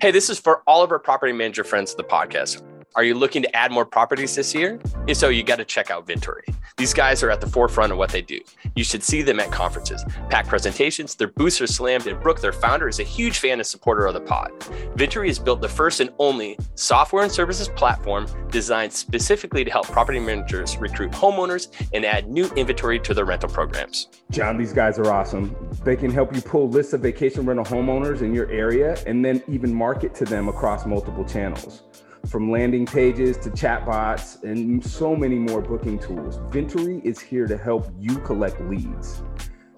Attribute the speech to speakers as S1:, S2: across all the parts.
S1: Hey, this is for all of our property manager friends of the podcast. Are you looking to add more properties this year? If so, you got to check out Vintory. These guys are at the forefront of what they do. You should see them at conferences, pack presentations, their booths are slammed, and Brooke, their founder, is a huge fan and supporter of the pod. Vintory has built the first and only software and services platform designed specifically to help property managers recruit homeowners and add new inventory to their rental programs.
S2: John, these guys are awesome. They can help you pull lists of vacation rental homeowners in your area and then even market to them across multiple channels from landing pages to chatbots and so many more booking tools. Vintory is here to help you collect leads.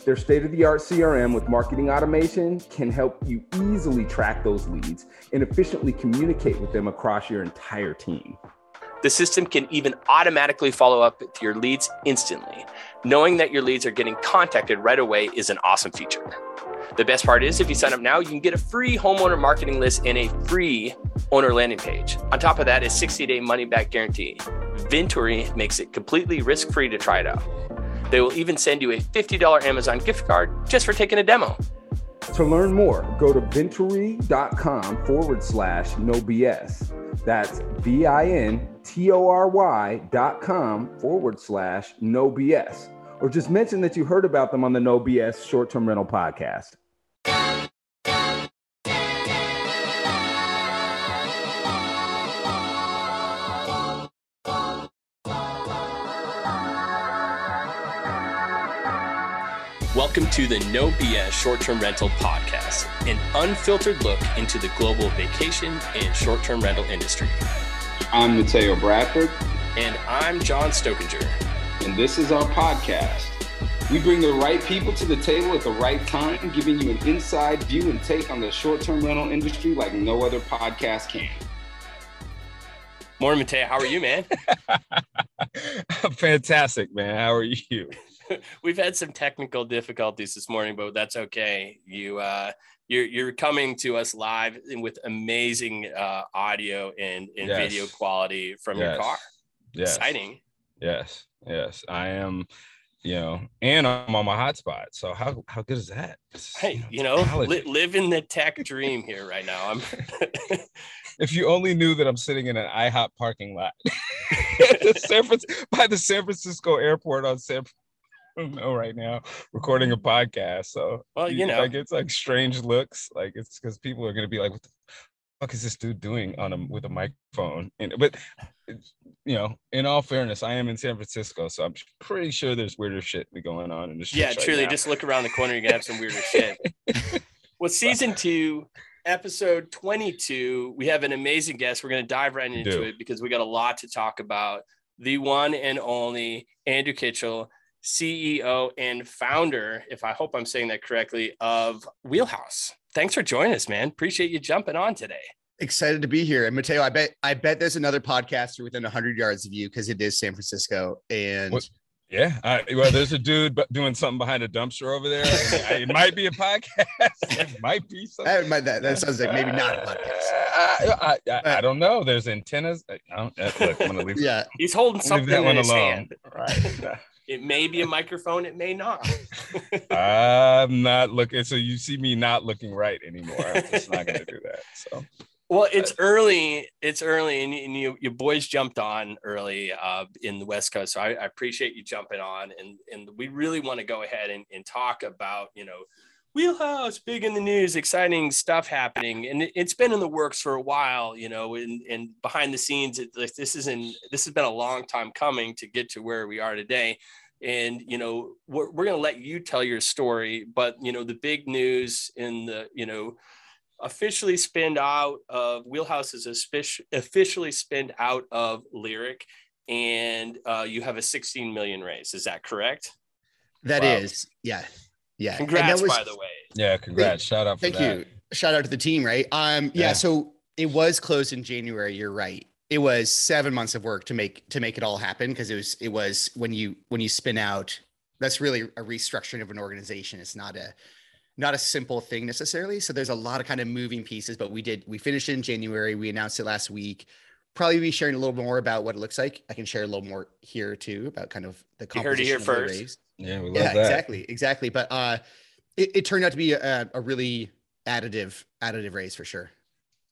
S2: Their state of the art CRM with marketing automation can help you easily track those leads and efficiently communicate with them across your entire team.
S1: The system can even automatically follow up to your leads instantly. Knowing that your leads are getting contacted right away is an awesome feature. The best part is if you sign up now, you can get a free homeowner marketing list and a free owner landing page. On top of that, a 60 day money back guarantee. Vintory makes it completely risk free to try it out. They will even send you a $50 Amazon gift card just for taking a demo.
S2: To learn more, go to vintory.com forward slash no BS. That's V I N T O R Y dot com forward slash no BS. Or just mention that you heard about them on the No BS short term rental podcast.
S1: Welcome to the No BS Short Term Rental Podcast, an unfiltered look into the global vacation and short term rental industry.
S3: I'm Mateo Bradford.
S1: And I'm John Stokinger.
S3: And this is our podcast. We bring the right people to the table at the right time, giving you an inside view and take on the short term rental industry like no other podcast can.
S1: Morning, Mateo. How are you, man?
S4: Fantastic, man. How are you?
S1: we've had some technical difficulties this morning, but that's okay. You uh, you're you're coming to us live with amazing uh, audio and, and yes. video quality from yes. your car.
S4: Yes.
S1: Exciting.
S4: Yes, yes, I am. You know, and I'm on my hotspot. So how how good is that?
S1: hey, you know, li- living the tech dream here right now. I'm.
S4: if you only knew that I'm sitting in an IHOP parking lot the San by the San Francisco airport on San know oh, right now recording a podcast. So
S1: well, you know,
S4: like it's like strange looks. Like it's because people are gonna be like, "What the fuck is this dude doing on a with a microphone?" And but you know, in all fairness, I am in San Francisco, so I'm pretty sure there's weirder shit going on in the
S1: Yeah, truly.
S4: Now.
S1: Just look around the corner, you're gonna have some weirder shit. well, season two episode 22 we have an amazing guest we're going to dive right into it because we got a lot to talk about the one and only andrew kitchell CEO and founder, if I hope I'm saying that correctly, of Wheelhouse. Thanks for joining us, man. Appreciate you jumping on today.
S5: Excited to be here. And Mateo, I bet I bet there's another podcaster within 100 yards of you because it is San Francisco. And
S4: what? yeah, I, well, there's a dude doing something behind a dumpster over there. it might be a podcast. it might be something.
S5: That, might, that, that sounds like maybe not a uh, podcast.
S4: I, I, I, don't know. There's antennas. I don't, uh, look, I'm gonna leave.
S5: yeah,
S1: he's holding something in his alone. hand. Right. It may be a microphone, it may not.
S4: I'm not looking. So you see me not looking right anymore. I'm just not going to do that. So.
S1: Well, it's early. It's early, and, and you, your boys jumped on early uh, in the West Coast. So I, I, appreciate you jumping on, and and we really want to go ahead and, and talk about you know wheelhouse big in the news exciting stuff happening and it, has been in the works for a while you know and, and behind the scenes it, like, this isn't this has been a long time coming to get to where we are today. And you know we're, we're going to let you tell your story but you know the big news in the you know officially spinned out of wheelhouse is officially spinned out of lyric and uh, you have a 16 million raise. Is that correct?
S5: That wow. is, yeah yeah
S1: congrats was, by the way.
S4: Yeah congrats. Shout out
S5: thank
S4: that.
S5: you. Shout out to the team right? Um yeah, yeah. so it was closed in january you're right. It was seven months of work to make to make it all happen because it was it was when you when you spin out that's really a restructuring of an organization. It's not a not a simple thing necessarily. So there's a lot of kind of moving pieces but we did we finished in january. We announced it last week. Probably be sharing a little more about what it looks like. I can share a little more here too about kind of the composition you heard it here first
S4: yeah we
S5: love yeah that. exactly exactly but uh it, it turned out to be a, a really additive additive raise for sure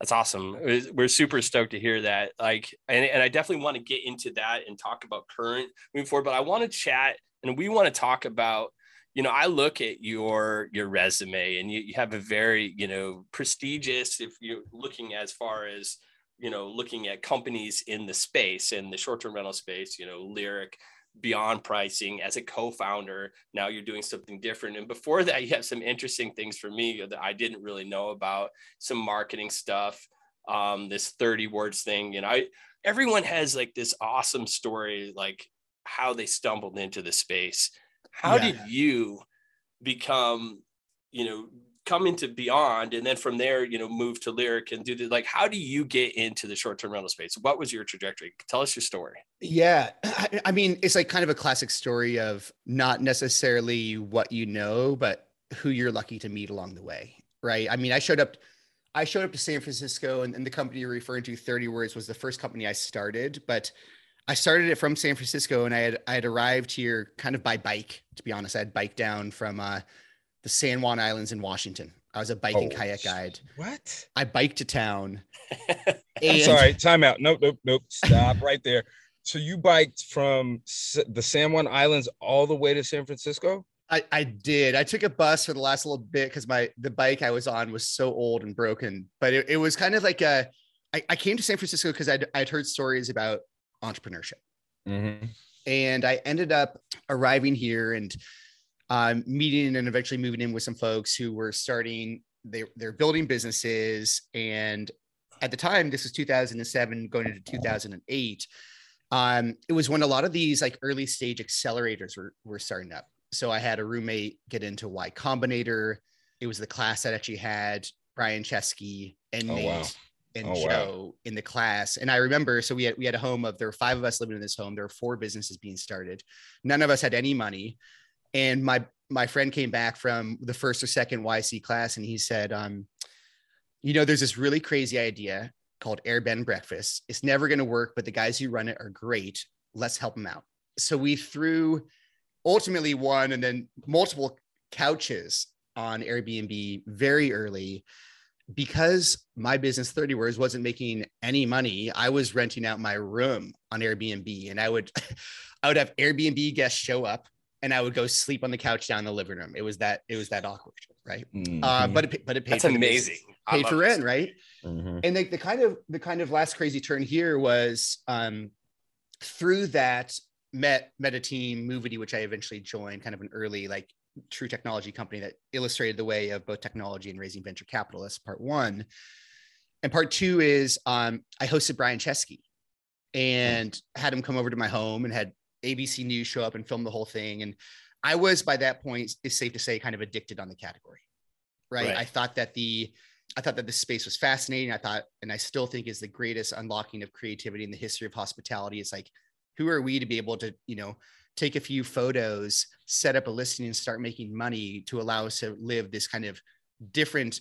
S1: That's awesome. We're super stoked to hear that. Like, and, and I definitely want to get into that and talk about current moving forward. But I want to chat and we want to talk about, you know, I look at your your resume and you, you have a very, you know, prestigious, if you're looking as far as, you know, looking at companies in the space in the short-term rental space, you know, Lyric, beyond pricing as a co-founder now you're doing something different. And before that you have some interesting things for me that i didn't really know about some marketing stuff um, this 30 words thing. You know I, everyone has like this awesome story like how they stumbled into the space. How yeah. did you become you know come into beyond and then from there you know move to lyric and do the like how do you get into the short-term rental space? What was your trajectory? Tell us your story.
S5: Yeah. I, I mean it's like kind of a classic story of not necessarily what you know but who you're lucky to meet along the way right? I mean i showed up i showed up to san francisco and, and the company you're referring to 30 words was the first company i started but I started it from San Francisco and I had I had arrived here kind of by bike, to be honest. I had biked down from uh, the San Juan Islands in Washington. I was a bike oh, and kayak guide.
S4: What?
S5: I biked to town.
S4: I'm sorry, time out. Nope, nope, nope. Stop right there. So you biked from the San Juan Islands all the way to San Francisco?
S5: I, I did. I took a bus for the last little bit because my the bike I was on was so old and broken. But it, it was kind of like a I, I came to San Francisco because I'd, I'd heard stories about entrepreneurship. Mm-hmm. And I ended up arriving here and um, meeting and eventually moving in with some folks who were starting they, they're building businesses. And at the time this was 2007 going into 2008 um, it was when a lot of these like early stage accelerators were, were starting up. So i had a roommate get into y combinator. It was the class that actually had brian chesky and oh, nate wow. and oh, joe wow. in the class. And i remember so we had we had a home of there were five of us living in this home. There were four businesses being started. None of us had any money and my my friend came back from the first or second YC class and he said, um, you know, there's this really crazy idea called AirBed & Breakfast. It's never going to work, but the guys who run it are great. Let's help them out. So we threw ultimately one and then multiple couches on Airbnb very early because my business 30 words wasn't making any money i was renting out my room on airbnb and i would i would have airbnb guests show up and I would go sleep on the couch down in the living room. It was that it was that awkward, right? Mm-hmm. Uh, but it but it paid.
S1: That's amazing.
S5: Paid for rent, right? Mm-hmm. And the, the kind of the kind of last crazy turn here was um, through that met met a team Movity, which I eventually joined, kind of an early like true technology company that illustrated the way of both technology and raising venture capitalists. Part one. And part two is um, I hosted Brian Chesky and had him come over to my home and had ABC News show up and film the whole thing. And I was by that point, it's safe to say, kind of addicted on the category. Right? right. I thought that the I thought that the space was fascinating. I thought, and I still think is the greatest unlocking of creativity in the history of hospitality. It's like, who are we to be able to, you know, take a few photos, set up a listing, and start making money to allow us to live this kind of different,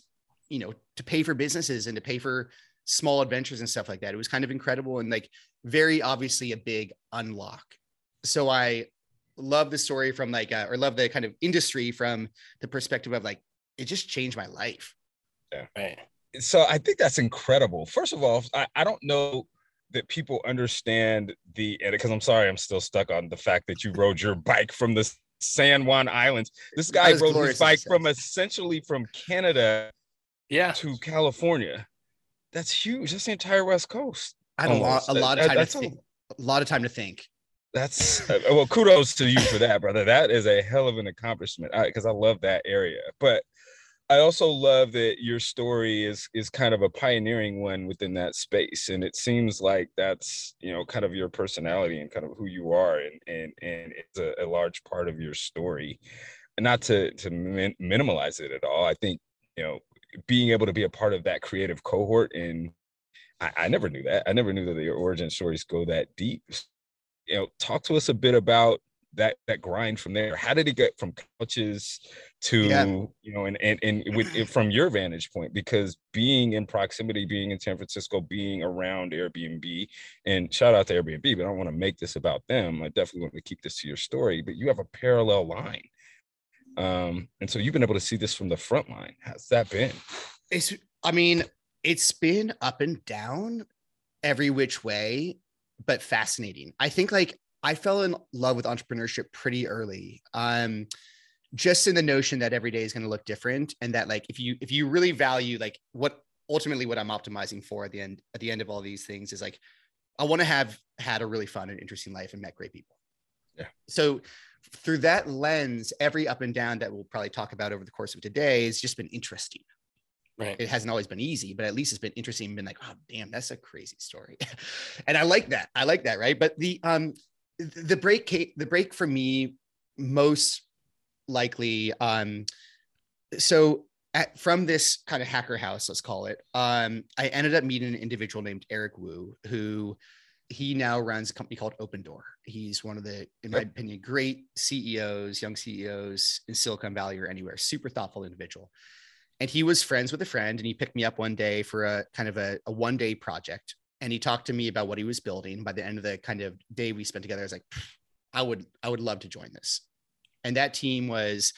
S5: you know, to pay for businesses and to pay for small adventures and stuff like that. It was kind of incredible and like very obviously a big unlock so I love the story from like, uh, or love the kind of industry from the perspective of like, it just changed my life.
S4: Yeah. Right. So I think that's incredible. First of all, I, I don't know that people understand the, and because I'm sorry, I'm still stuck on the fact that you rode your bike from the San Juan Islands. This guy rode his bike from essentially from Canada
S1: yeah.
S4: to California. That's huge. That's the entire West Coast.
S5: I had a lot, a lot of time to think. A lot of time to think.
S4: That's uh, well, kudos to you for that, brother. That is a hell of an accomplishment because I, I love that area. But I also love that your story is is kind of a pioneering one within that space, and it seems like that's you know kind of your personality and kind of who you are, and and and it's a, a large part of your story. Not to to min- minimalize it at all. I think you know being able to be a part of that creative cohort and I, I never knew that. I never knew that your origin stories go that deep you know, talk to us a bit about that that grind from there. How did it get from couches to yeah. you know, and and and with from your vantage point, because being in proximity, being in San Francisco, being around Airbnb, and shout out to Airbnb, but I don't want to make this about them. I definitely want to keep this to your story, but you have a parallel line. Um, and so you've been able to see this from the front line. How's that been?
S5: It's I mean, It's been up and down every which way, but fascinating. I think like I fell in love with entrepreneurship pretty early. Um, just in the notion that every day is going to look different and that like if you if you really value like what ultimately what i'm optimizing for at the end at the end of all these things is like i want to have had a really fun and interesting life and met great people
S4: Yeah.
S5: so through that lens every up and down that we'll probably talk about over the course of today has just been interesting
S1: Right.
S5: it hasn't always been easy, but at least it's been interesting and been like, oh damn, that's a crazy story. and I like that. I like that, right? But the um the break the break for me most likely um so at, from this kind of hacker house, let's call it, um, I ended up meeting an individual named Eric Wu, who he now runs a company called Opendoor. He's one of the, in my opinion, great CEOs, young CEOs in Silicon Valley or anywhere, super thoughtful individual and he was friends with a friend and he picked me up one day for a kind of a, a one day project and he talked to me about what he was building. By the end of the kind of day we spent together i was like i would i would love to join this. And that team was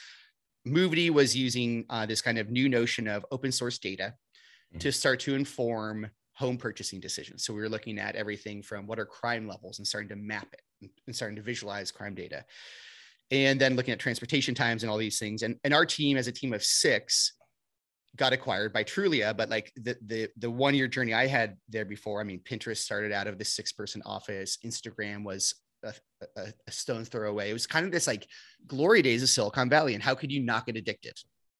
S5: movity was using uh, this kind of new notion of open source data to start to inform home purchasing decisions. So we were looking at everything from what are crime levels and starting to map it and starting to visualize crime data. And then looking at transportation times and all these things. And, and our team as a team of six got acquired by Trulia, but like the the the one year journey I had there before, I mean, Pinterest started out of this six person office. Instagram was a, a, a stone's throw away. It was kind of this like glory days of Silicon Valley, and how could you not get addicted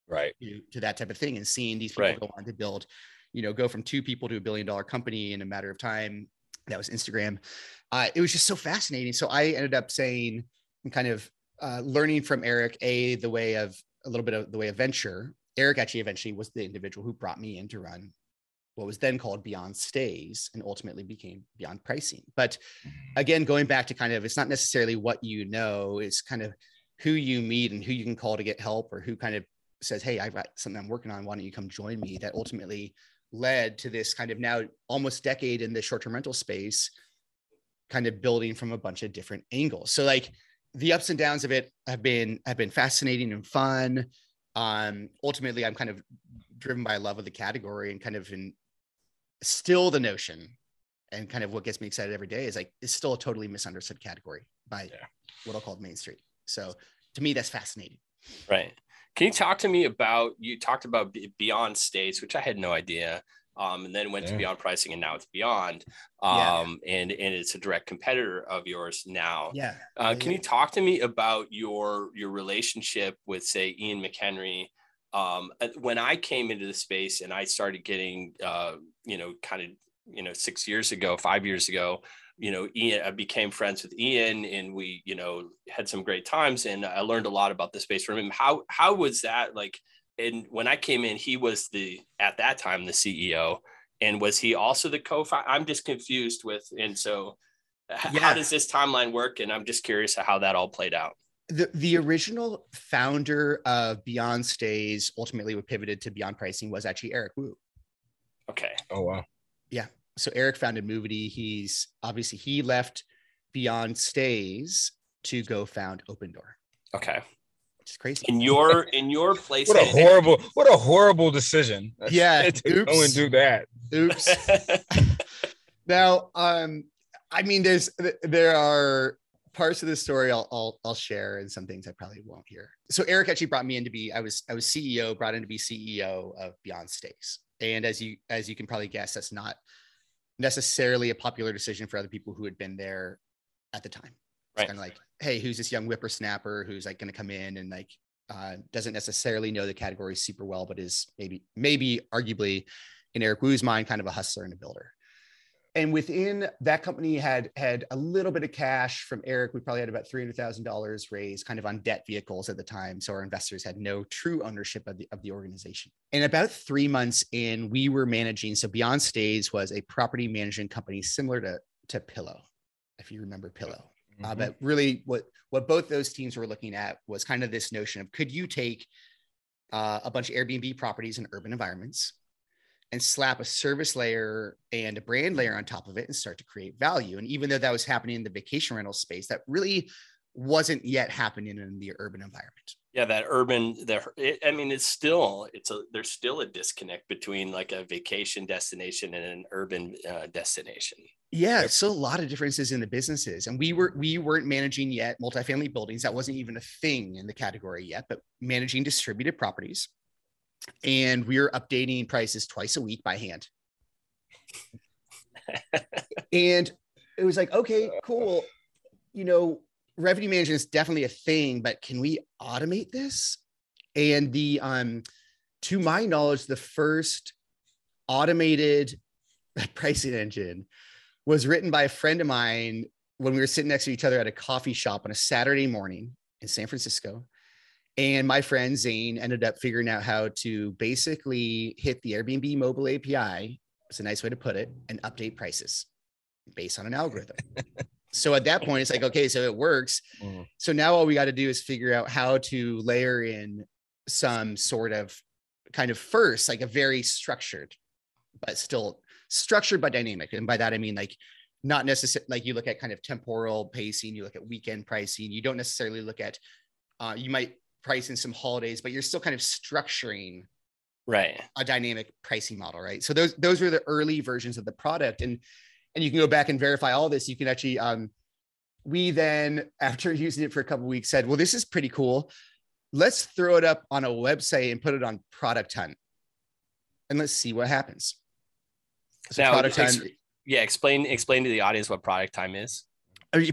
S4: Right.
S5: to, to that type of thing? And seeing these people
S1: Right.
S5: go on to build, you know, go from two people to a billion dollar company in a matter of time. That was Instagram. Uh, it was just so fascinating. So I ended up saying, and kind of uh, learning from Eric, a the way of a little bit of the way of venture. Eric actually eventually was the individual who brought me in to run what was then called Beyond Stays and ultimately became Beyond Pricing. But mm-hmm. again, going back to kind of, it's not necessarily what you know, it's kind of who you meet and who you can call to get help or who kind of says, Hey, I've got something I'm working on. Why don't you come join me? That ultimately led to this kind of now almost decade in the short-term rental space, kind of building from a bunch of different angles. So like the ups and downs of it have been have been fascinating and fun. Um, ultimately, I'm kind of driven by love of the category and kind of in still the notion and kind of what gets me excited every day is like it's still a totally misunderstood category by
S4: Yeah.
S5: what I'll call Main Street. So to me, that's fascinating.
S1: Right. Can you talk to me about you talked about Beyond Stays, which I had no idea, um, and then went to Beyond Pricing, and now it's Beyond,
S5: Yeah.
S1: um, and and it's a direct competitor of yours now.
S5: Yeah.
S1: Uh, can you talk to me about your your relationship with say Ian McHenry? Um, uh, when I came into the space and I started getting, uh, you know, kind of, you know, six years ago, five years ago, you know, Ian, I became friends with Ian, and we, you know, had some great times, and I learned a lot about the space from him. How how was that like? And when I came in, he was the at that time the CEO, and was he also the co-founder? I'm just confused with, and so. h- How does this timeline work? And I'm just curious how that all played out.
S5: the, the original founder of Beyond Stays, ultimately what pivoted to Beyond Pricing, was actually Eric Wu.
S1: Okay.
S4: Oh wow. Yeah.
S5: So Eric founded Movity. He's obviously he left Beyond Stays to go found Opendoor,
S1: Okay.
S5: Which is crazy.
S1: In your in your place.
S4: What a horrible, what a horrible decision.
S5: Yeah,
S4: to go
S5: oops.
S4: and do that.
S5: Oops. now, um, I mean, there's there are parts of the story I'll, I'll I'll share and some things I probably won't hear. So Eric actually brought me in to be I was I was CEO brought in to be CEO of Beyond Stays, and as you as you can probably guess, that's not necessarily a popular decision for other people who had been there at the time. It's
S1: Right.
S5: kind of like, hey, who's this young whippersnapper who's like going to come in and like uh, doesn't necessarily know the category super well, but is maybe maybe arguably in Eric Wu's mind, kind of a hustler and a builder. And within that company had had a little bit of cash from Eric. We probably had about three hundred thousand dollars raised, kind of on debt vehicles at the time. So our investors had no true ownership of the of the organization. And about three months in, we were managing. So Beyond Stays was a property management company similar to to Pillow, if you remember Pillow. Uh,
S4: Mhm.
S5: but really, what what both those teams were looking at was kind of this notion of could you take uh, a bunch of Airbnb properties in urban environments and slap a service layer and a brand layer on top of it and start to create value. And even though that was happening in the vacation rental space, that really wasn't yet happening in the urban environment.
S1: Yeah that urban the it, i mean it's still it's a there's still a disconnect between like a vacation destination and an urban uh, destination.
S5: Yeah so a lot of differences in the businesses and we were we weren't managing yet multifamily buildings that wasn't even a thing in the category yet but managing distributed properties and we were updating prices twice a week by hand. And it was like okay cool you know revenue management is definitely a thing, but can we automate this? And the um, to my knowledge, the first automated pricing engine was written by a friend of mine when we were sitting next to each other at a coffee shop on a Saturday morning in San Francisco. And my friend Zane ended up figuring out how to basically hit the Airbnb mobile API. It's a nice way to put it, and update prices based on an algorithm. so at that point it's like okay so it works. Mm. so now all we got to do is figure out how to layer in some sort of kind of first like a very structured but still structured but dynamic. And by that i mean like not necessarily like you look at kind of temporal pacing you look at weekend pricing you don't necessarily look at uh, you might price in some holidays but you're still kind of structuring
S1: right.
S5: a dynamic pricing model right? So those those were the early versions of the product. And and you can go back and verify all this. You can actually, um, we then, after using it for a couple weeks, said, well, this is pretty cool. Let's throw it up on a website and put it on Product Hunt, and let's see what happens.
S1: So now, Product ex- Hunt, yeah, explain explain to the audience what Product Hunt is.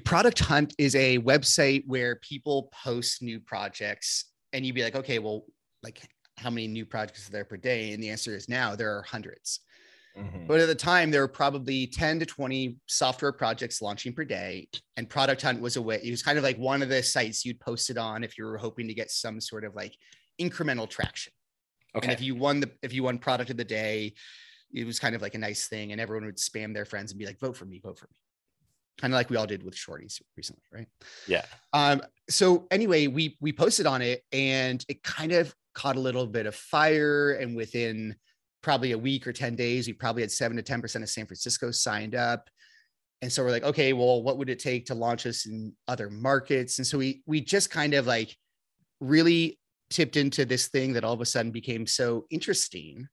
S5: Product Hunt is a website where people post new projects, and you'd be like, okay, well, like how many new projects are there per day? And the answer is now there are hundreds. Mm-hmm. But at the time, there were probably 10 to 20 software projects launching per day. And Product Hunt was a way, it was kind of like one of the sites you'd post it on if you were hoping to get some sort of like incremental traction. Okay. And if you won the if you won product of the day, it was kind of like a nice thing. And everyone would spam their friends and be like, vote for me, vote for me. Kind of like we all did with shorties recently, right?
S1: Yeah.
S5: Um, so anyway, we we posted on it and it kind of caught a little bit of fire. And within probably a week or 10 days, we probably had seven to 10% of San Francisco signed up. And so we're like, okay, well, what would it take to launch us in other markets? And so we we just kind of like really tipped into this thing that all of a sudden became so interesting.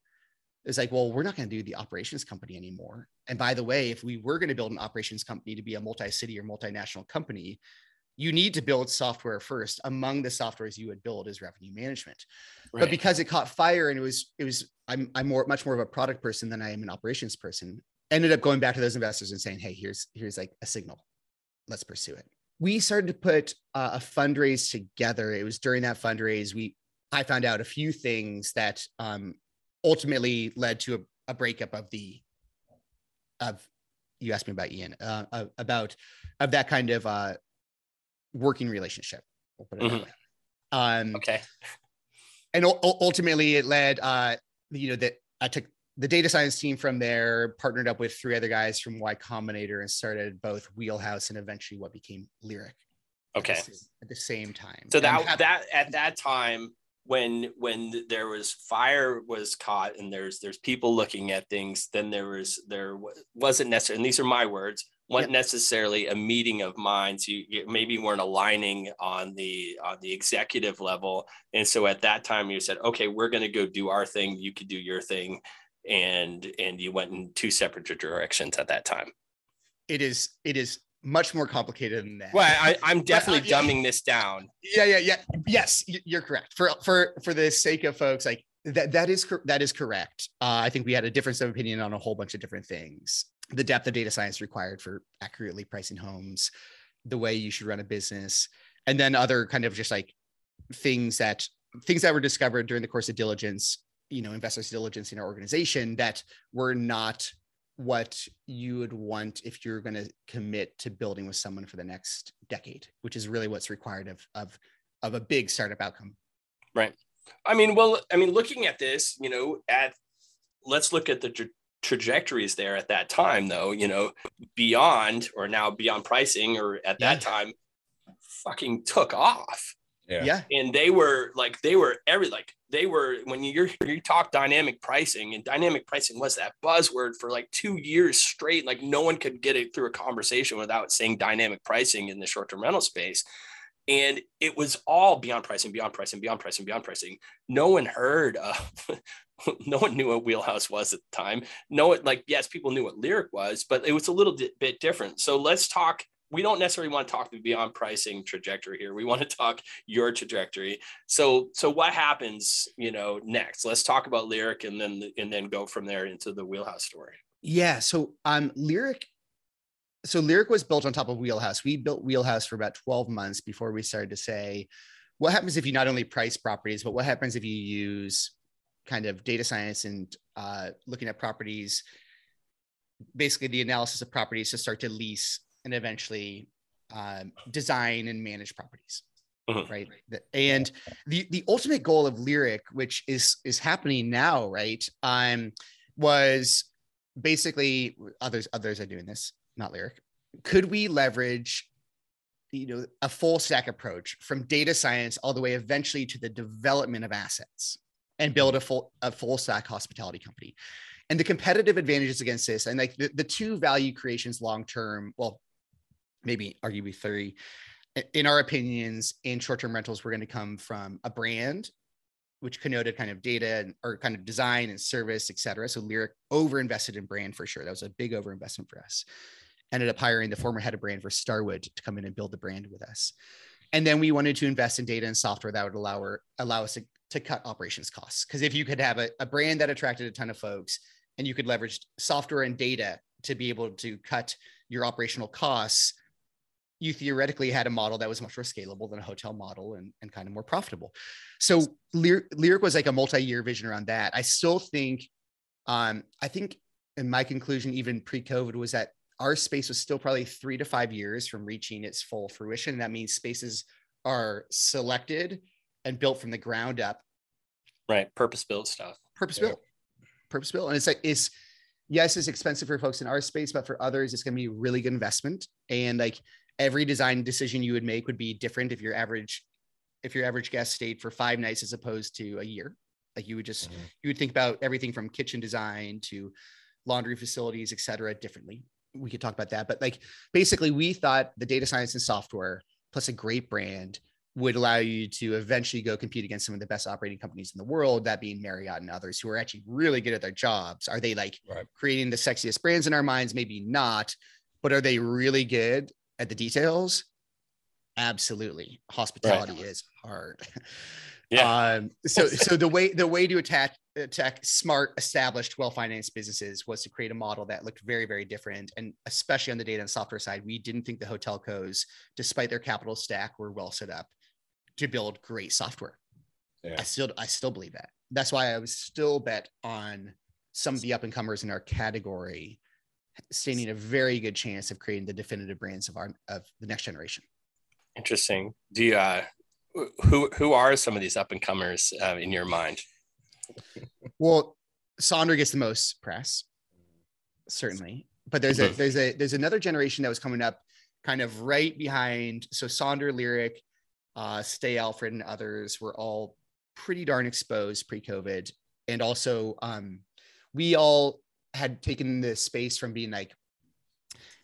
S5: It's like, well, we're not going to do the operations company anymore. And by the way, if we were going to build an operations company to be a multi-city or multinational company, you need to build software first. Among the softwares you would build is revenue management. Right. But because it caught fire and it was it was I'm I'm more much more of a product person than I am an operations person. Ended up going back to those investors and saying, "Hey, here's here's like a signal. Let's pursue it." We started to put uh, a fundraise together. It was during that fundraise we I found out a few things that um, ultimately led to a, a breakup of the of you asked me about Ian uh, about of that kind of uh, working relationship. We'll put it mm-hmm. that way. Um,
S1: okay.
S5: And u- ultimately, it led, uh, you know, that I took the data science team from there, partnered up with three other guys from Y Combinator, and started both Wheelhouse and eventually what became Lyric.
S1: Okay.
S5: At the same, at the same time.
S1: So that that at that time when when there was fire was caught and there's there's people looking at things then there was there wasn't necessarily and these are my words wasn't yep. necessarily a meeting of minds. You, you, maybe weren't aligning on the on the executive level, and so at that time you said, "Okay, we're going to go do our thing. You could do your thing," and and you went in two separate directions at that time.
S5: It is it is much more complicated than that.
S1: Well, I, am definitely uh, dumbing yeah. this down.
S5: Yeah, yeah, yeah. Yes, you're correct. For for for the sake of folks, like that that is that is correct. Uh, I think we had a difference of opinion on a whole bunch of different things the depth of data science required for accurately pricing homes, the way you should run a business, and then other kind of just like things that things that were discovered during the course of diligence, you know, investors diligence in our organization that were not what you would want if you're going to commit to building with someone for the next decade, which is really what's required of of of a big startup outcome.
S1: Right. I mean, well, I mean, looking at this, you know, at let's look at the trajectories there at that time though you know beyond or now beyond pricing or at that yeah. time fucking took off
S5: yeah. yeah
S1: and they were like they were every like they were when you're you talk dynamic pricing and dynamic pricing was that buzzword for like two years straight like no one could get it through a conversation without saying dynamic pricing in the short-term rental space and it was all beyond pricing, beyond pricing, beyond pricing, beyond pricing. No one heard of, no one knew what Wheelhouse was at the time. No, it like yes, people knew what Lyric was, but it was a little bit different. So let's talk. We don't necessarily want to talk beyond pricing trajectory here. We want to talk your trajectory. So, so what happens, you know, next? Let's talk about Lyric, and then and then go from there into the Wheelhouse story.
S5: Yeah. So, um, Lyric so Lyric was built on top of Wheelhouse. We built Wheelhouse for about 12 months before we started to say, what happens if you not only price properties, but what happens if you use kind of data science and uh, looking at properties, basically the analysis of properties to start to lease and eventually um, design and manage properties. Mm-hmm. Right. And the, the ultimate goal of Lyric, which is is happening now, right? Um, was basically others others are doing this not lyric could we leverage you know a full stack approach from data science all the way eventually to the development of assets and build a full a full stack hospitality company. And the competitive advantages against this and like the, the two value creations long term well maybe arguably three in our opinions in short-term rentals we're going to come from a brand which connoted kind of data and, or kind of design and service et cetera. So lyric over invested in brand for sure. That was a big over investment for us. Ended up hiring the former head of brand for Starwood to come in and build the brand with us. And then we wanted to invest in data and software that would allow her, allow us to, to cut operations costs. Because if you could have a, a brand that attracted a ton of folks and you could leverage software and data to be able to cut your operational costs, you theoretically had a model that was much more scalable than a hotel model and, and kind of more profitable. So Lyric, Lyric was like a multi-year vision around that. I still think, um, I think in my conclusion, even pre-COVID was that our space was still probably three to five years from reaching its full fruition. That means spaces are selected and built from the ground up.
S1: Right. Purpose built stuff.
S5: Purpose built. Yeah. Purpose built. And it's like, it's, yes, it's expensive for folks in our space, but for others, it's going to be a really good investment. And like every design decision you would make would be different if your average, if your average guest stayed for five nights as opposed to a year. Like you would just, mm-hmm. you would think about everything from kitchen design to laundry facilities, et cetera, differently we could talk about that. But like basically, we thought the data science and software plus a great brand would allow you to eventually go compete against some of the best operating companies in the world, that being Marriott and others who are actually really good at their jobs. Are they like right. creating the sexiest brands in our minds? Maybe not, but are they really good at the details? Absolutely. Hospitality right. is hard. Yeah. Um, so so the way the way to attack attack smart, established, well-financed businesses was to create a model that looked very, very different. And especially on the data and software side, we didn't think the hotel cos, despite their capital stack, were well set up to build great software. Yeah. I still I still believe that. That's why I was still bet on some of the up and comers in our category standing a very good chance of creating the definitive brands of our of the next generation.
S1: Interesting. Do you uh, who who are some of these up and comers uh, in your mind?
S5: well, Sonder gets the most press, certainly, but there's a there's a there's another generation that was coming up, kind of right behind. So Sonder, Lyric, uh, Stay Alfred, and others were all pretty darn exposed pre-COVID, and also um, we all had taken the space from being like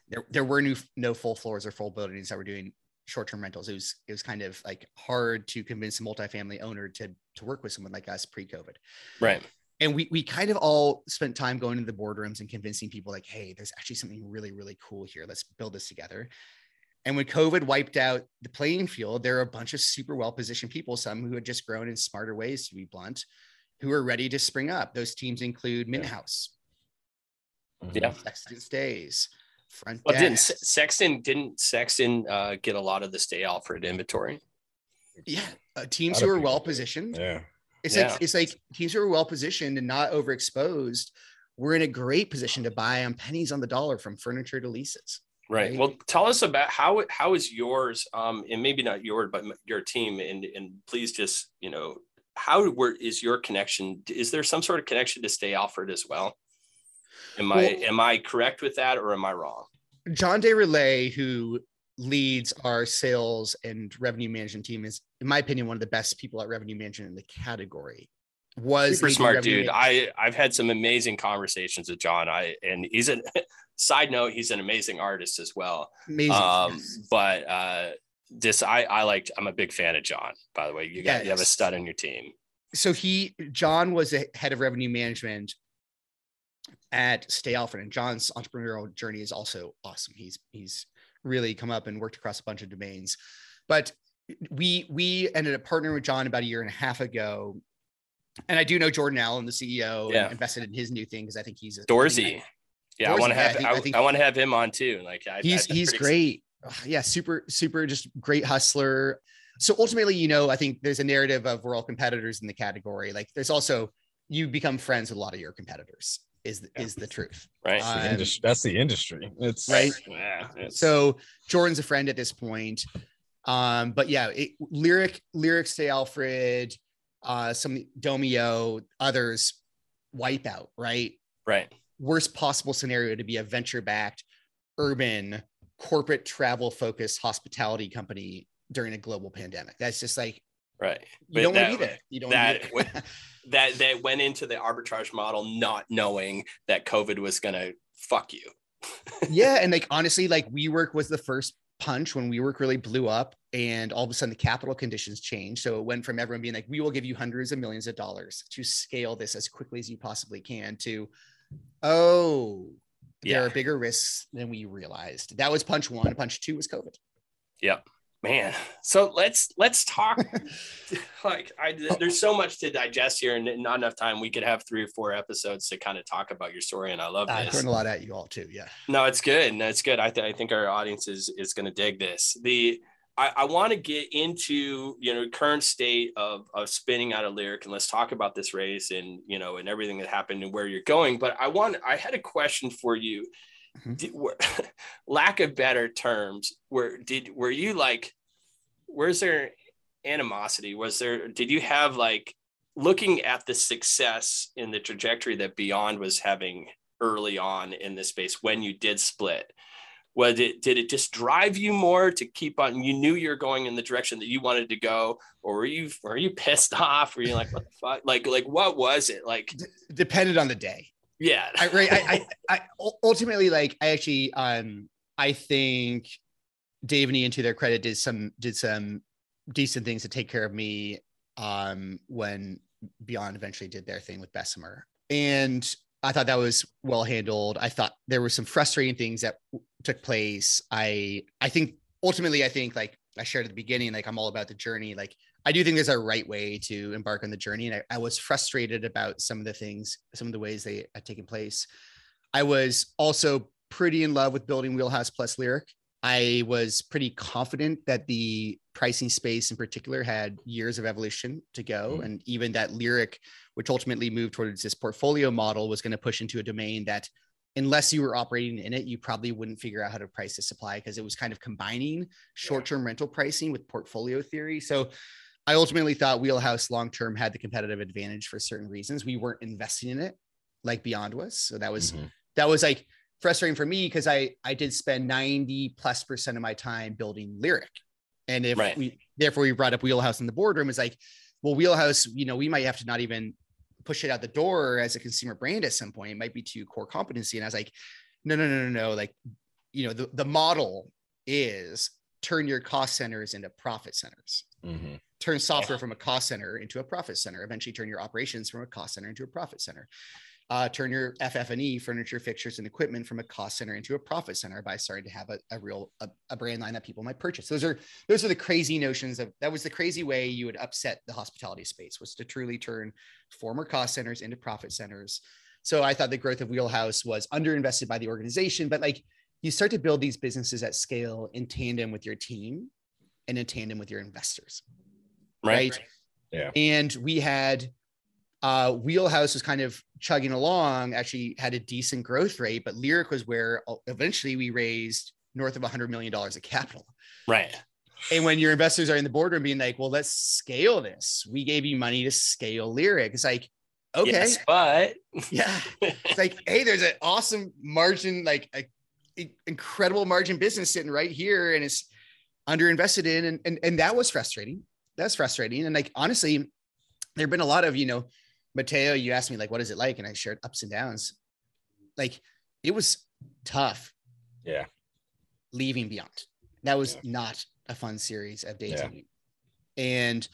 S5: there, there were new, no full floors or full buildings that were doing short-term rentals. It was it was kind of like hard to convince a multifamily owner to to work with someone like us pre-COVID.
S1: Right.
S5: And we we kind of all spent time going to the boardrooms and convincing people like, hey, there's actually something really, really cool here. Let's build this together. And when COVID wiped out the playing field, there are a bunch of super well-positioned people, some who had just grown in smarter ways, to be blunt, who are ready to spring up. Those teams include Mint House,
S1: yeah,
S5: Sextant Stays,
S1: front well, didn't Sextant didn't Sextant uh, get a lot of the stay Alfred inventory?
S5: Yeah, uh, teams who are well positioned.
S4: Yeah,
S5: it's yeah. like it's like teams who are well positioned and not overexposed. We're in a great position to buy on pennies on the dollar from furniture to leases.
S1: Right. right. Well, tell us about how how is yours, um, and maybe not yours, but your team, and and please just you know how where is your connection? Is there some sort of connection to Stay Alfred as well? Am I am I correct with that or am I wrong?
S5: John Day Relay, who leads our sales and revenue management team, is, in my opinion, one of the best people at revenue management in the category. Was
S1: super smart dude. I I've had some amazing conversations with John. I and he's a side note, he's an amazing artist as well. Amazing. Um, but uh, this I I liked. I'm a big fan of John. By the way, you got you have a stud on your team.
S5: so he John was a head of revenue management at Stay Alfred, and John's entrepreneurial journey is also awesome. He's he's really come up and worked across a bunch of domains, but we we ended up partnering with John about a year and a half ago. And I do know Jordan Allen, the CEO, and
S1: Yeah.
S5: invested in his new thing because I think he's a
S1: Dorsey. Yeah, I want to
S5: yeah, I
S1: have
S5: think-
S1: I,
S5: I
S1: I want to have him on too. Like I,
S5: he's
S1: I,
S5: he's great. Ugh, Yeah, super super just great hustler. So ultimately, you know, I think there's a narrative of we're all competitors in the category. Like there's also you become friends with a lot of your competitors. Is
S4: Yeah.
S5: is the truth.
S1: Right.
S5: Uh,
S4: The indus- that's the industry. It's
S5: Right.
S1: Yeah. it's-
S5: So Jordan's a friend at this point. Um, but yeah, it, lyric lyrics to Alfred, uh, some Domio, others wipe out, right?
S1: right.
S5: Worst possible scenario to be a venture backed, urban, corporate travel focused hospitality company during a global pandemic. That's just like
S1: Right.
S5: you
S1: But
S5: don't want
S1: that-
S5: to be there. You don't
S1: that
S5: want to.
S1: That that went into the arbitrage model not knowing that COVID was gonna fuck you.
S5: yeah and like honestly like WeWork was the first punch when WeWork really blew up and all of a sudden the capital conditions changed. So it went from everyone being like we will give you hundreds of millions of dollars to scale this as quickly as you possibly can to oh there
S1: Yeah.
S5: are bigger risks than we realized. That was punch one. Punch two was covid
S1: Man. So let's let's talk like I there's so much to digest here and not enough time. We could have three or four episodes to kind of talk about your story. And I love
S5: i
S1: this.
S5: learned a lot at you all too yeah
S1: No, it's good. No, it's good. I, th- I think our audience is is going to dig this. The I, I want to get into you know current state of of spinning out a lyric, and let's talk about this race and you know and everything that happened and where you're going. But I want I had a question for you.
S5: Mhm.
S1: Did, were, lack of better terms, were did were you like? where's there animosity? Was there? Did you have like looking at the success in the trajectory that Beyond was having early on in this space when you did split was it did it just drive you more to keep on you knew you're going in the direction that you wanted to go or were you were you pissed off were you like what the fuck like like what was it like
S5: depended on the day
S1: yeah
S5: I, right. I, I, I ultimately like. I actually, um, I think Dave and Ian, to their credit, did some did some decent things to take care of me. Um, when Beyond eventually did their thing with Bessemer, and I thought that was well handled. I thought there were some frustrating things that w- took place. I, I think ultimately, I think like I shared at the beginning, like I'm all about the journey. Like I do think there's a right way to embark on the journey. And I, I was frustrated about some of the things, some of the ways they had taken place. I was also pretty in love with building Wheelhouse Plus Lyric. I was pretty confident that the pricing space in particular had years of evolution to go.
S4: Mhm.
S5: And even that Lyric, which ultimately moved towards this portfolio model, was going to push into a domain that unless you were operating in it, you probably wouldn't figure out how to price the supply because it was kind of combining short-term rental pricing with portfolio theory. So I ultimately thought Wheelhouse long-term had the competitive advantage for certain reasons. We weren't investing in it like Beyond was. So that was
S4: Mhm.
S5: that was like frustrating for me because I I did spend 90 plus percent of my time building lyric. And if
S1: Right.
S5: we therefore we brought up Wheelhouse in the boardroom, it's like, well, Wheelhouse, you know, we might have to not even push it out the door as a consumer brand at some point. It might be too core competency. And I was like, no, no, no, no, no. Like, you know, the, the model is turn your cost centers into profit centers
S4: Mhm.
S5: Turn software from a cost center into a profit center. Eventually turn your operations from a cost center into a profit center. Uh, turn your ff&e furniture fixtures and equipment from a cost center into a profit center by starting to have a, a real a, a brand line that people might purchase. Those are those are the crazy notions of that was the crazy way you would upset the hospitality space was to truly turn former cost centers into profit centers. So i thought the growth of wheelhouse was underinvested by the organization but like you start to build these businesses at scale in tandem with your team and in tandem with your investors
S1: right,
S5: right?
S4: Yeah.
S5: And we had uh Wheelhouse was kind of chugging along, actually had a decent growth rate, but Lyric was where uh, eventually we raised north of $100 million of capital.
S1: right
S5: And when your investors are in the boardroom being like, well, let's scale this, we gave you money to scale Lyric. It's like, okay.
S1: Yes, but
S5: Yeah. It's like, hey, there's an awesome margin, like a, a- incredible margin business sitting right here and it's underinvested in. And, and, and that was frustrating. That's frustrating. And like, honestly, there have been a lot of, you know, Mateo, you asked me like, what is it like? And I shared ups and downs. Like it was tough
S4: Yeah.
S5: leaving beyond. That was
S4: Yeah.
S5: not a fun series of day
S4: Yeah.
S5: And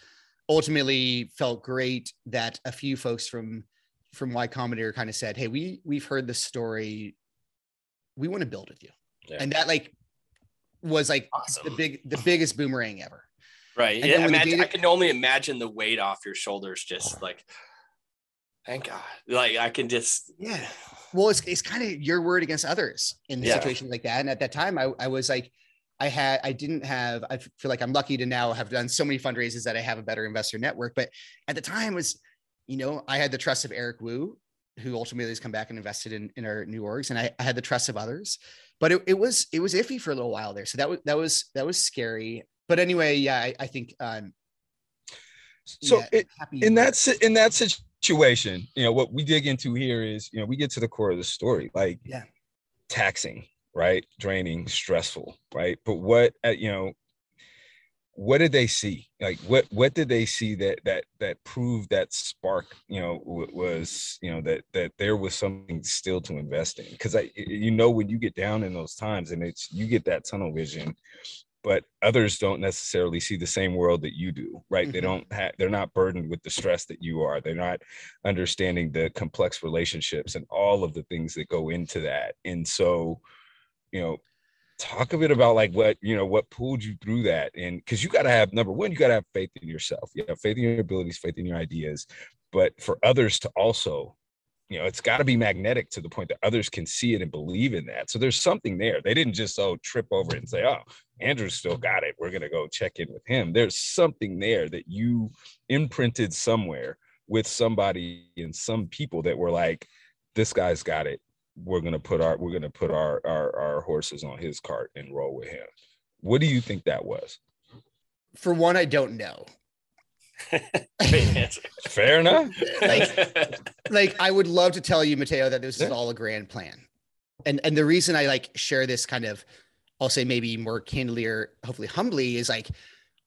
S5: ultimately felt great that a few folks from from Y Combinator kind of said, Hey, we we've heard the story. We want to build with you.
S1: Yeah.
S5: And that like was like
S1: Awesome.
S5: the big the biggest boomerang ever.
S1: Right.
S5: And
S1: Yeah, imagine, I can only imagine the weight off your shoulders, just like, thank God. Like I can just,
S5: Yeah. Well, it's it's kind of your word against others in
S1: Yeah.
S5: situations like that. And at that time, I, I was like, I had, I didn't have, I feel like I'm lucky to now have done so many fundraisers that I have a better investor network. But at the time was, you know, I had the trust of Eric Wu, who ultimately has come back and invested in, in our new orgs. And I, I had the trust of others, but it, it was, it was iffy for a little while there. So that was, that was, that was scary. But anyway, yeah, I, I think, um,
S4: So
S5: yeah,
S4: it, in that in that situation, you know, what we dig into here is, you know, we get to the core of the story, like
S5: Yeah.
S4: taxing, right? Draining, stressful, right? But what uh, you know, what did they see? Like what what did they see that that that proved that spark, you know, was, you know, that that there was something still to invest in? Because I you know when you get down in those times and it's you get that tunnel vision but others don't necessarily see the same world that you do right? They
S5: Mhm.
S4: don't have they're not burdened with the stress that you are. They're not understanding the complex relationships and all of the things that go into that. And so you know talk a bit about like what you know what pulled you through that. And because you got to have number one you got to have faith in yourself. You have faith in your abilities faith in your ideas. But for others to also you know it's got to be magnetic to the point that others can see it and believe in that. So there's something there. They didn't just oh trip over it and say oh andrew's still got it. We're going to go check in with him. There's something there that you imprinted somewhere with somebody and some people that were like this guy's got it. We're going to put our we're going to put our, our our horses on his cart and roll with him. What do you think that was?
S5: For one, I don't know.
S1: Great answer.
S4: fair enough
S5: like I would love to tell you, Mateo, that this is all a grand plan. And and the reason I like share this kind of, I'll say maybe more candidly or hopefully humbly is like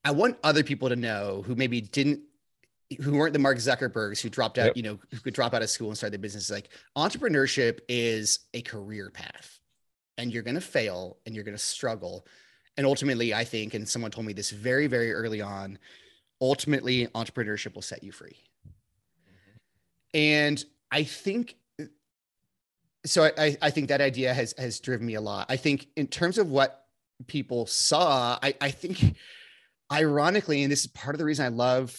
S5: I want other people to know who maybe didn't who weren't the Mark Zuckerbergs who dropped out,
S4: Yep.
S5: you know, who could drop out of school and start their business. Like entrepreneurship is a career path and you're gonna fail and you're gonna struggle. And ultimately, I think, and someone told me this very, very early on, ultimately entrepreneurship will set you free. And I think so I- I, think that idea has has driven me a lot. I think in terms of what people saw, I, I think ironically, and this is part of the reason I love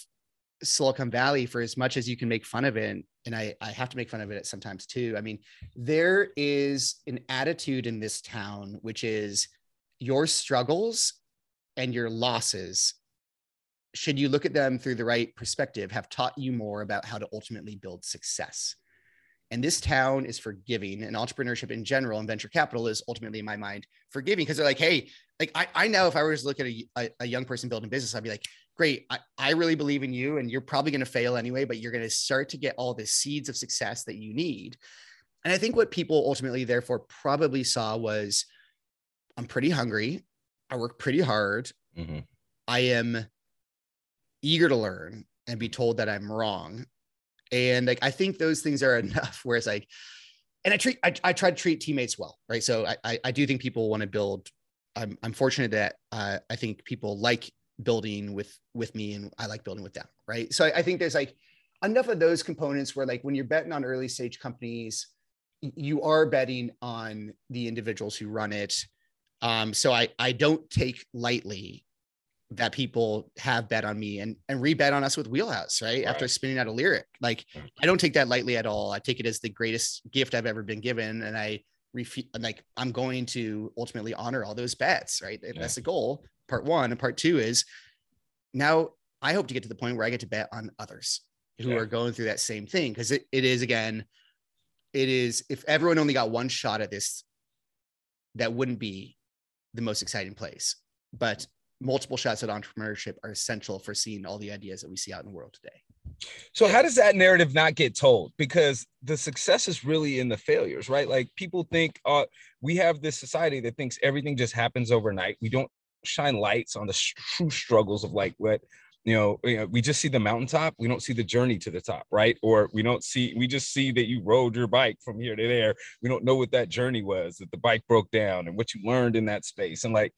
S5: Silicon Valley for as much as you can make fun of it, and I, I have to make fun of it sometimes too. I mean, there is an attitude in this town which is your struggles and your losses should you look at them through the right perspective, have taught you more about how to ultimately build success. And this town is forgiving, and entrepreneurship in general and venture capital is ultimately, in my mind, forgiving because they're like, hey, like I, I know if I was to look at a, a, a young person building business, I'd be like, great, I, I really believe in you, and you're probably going to fail anyway, but you're going to start to get all the seeds of success that you need. And I think what people ultimately, therefore, probably saw was I'm pretty hungry. I work pretty hard.
S4: Mhm.
S5: I am eager to learn and be told that I'm wrong. And like I think those things are enough. Where it's like, and I treat I, I try to treat teammates well, right? So I I, I do think people want to build. I'm I'm fortunate that uh, I think people like building with with me, and I like building with them, right? So I, I think there's like enough of those components where like when you're betting on early stage companies, you are betting on the individuals who run it. Um, so I I don't take lightly that people have bet on me and and rebet on us with Wheelhouse, right? After spinning out a lyric. Like mm-hmm. I don't take that lightly at all. I take it as the greatest gift I've ever been given. And I refu- like I'm going to ultimately honor all those bets, right?
S4: Yeah.
S5: That's the goal. Part one. And part two is now I hope to get to the point where I get to bet on others who
S4: Yeah.
S5: are going through that same thing. Cause it, it is again, it is if everyone only got one shot at this, that wouldn't be the most exciting place. But multiple shots at entrepreneurship are essential for seeing all the ideas that we see out in the world today.
S4: So how does that narrative not get told? Because the success is really in the failures, right? Like people think uh we have this society that thinks everything just happens overnight. We don't shine lights on the true struggles of like what you know, you know, we just see the mountaintop, we don't see the journey to the top, right? Or we don't see we just see that you rode your bike from here to there. We don't know what that journey was, that the bike broke down and what you learned in that space. And like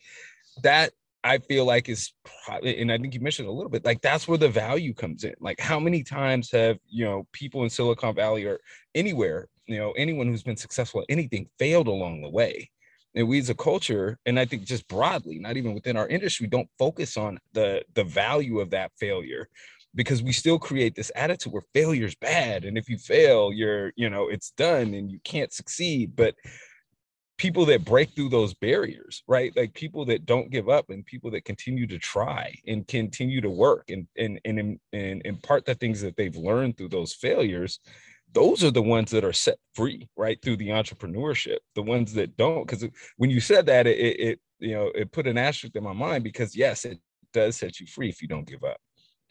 S4: that I feel like is probably, and I think you mentioned a little bit, like that's where the value comes in. Like, how many times have you know people in Silicon Valley or anywhere, you know, anyone who's been successful at anything failed along the way? And we as a culture, and I think just broadly, not even within our industry, don't focus on the the value of that failure because we still create this attitude where failure is bad and if you fail you're you know it's done and you can't succeed but people that break through those barriers right? Like people that don't give up and people that continue to try and continue to work and and and, and impart the things that they've learned through those failures those are the ones that are set free right through the entrepreneurship the ones that don't because when you said that it, it you know it put an asterisk in my mind because yes it does set you free if you don't give up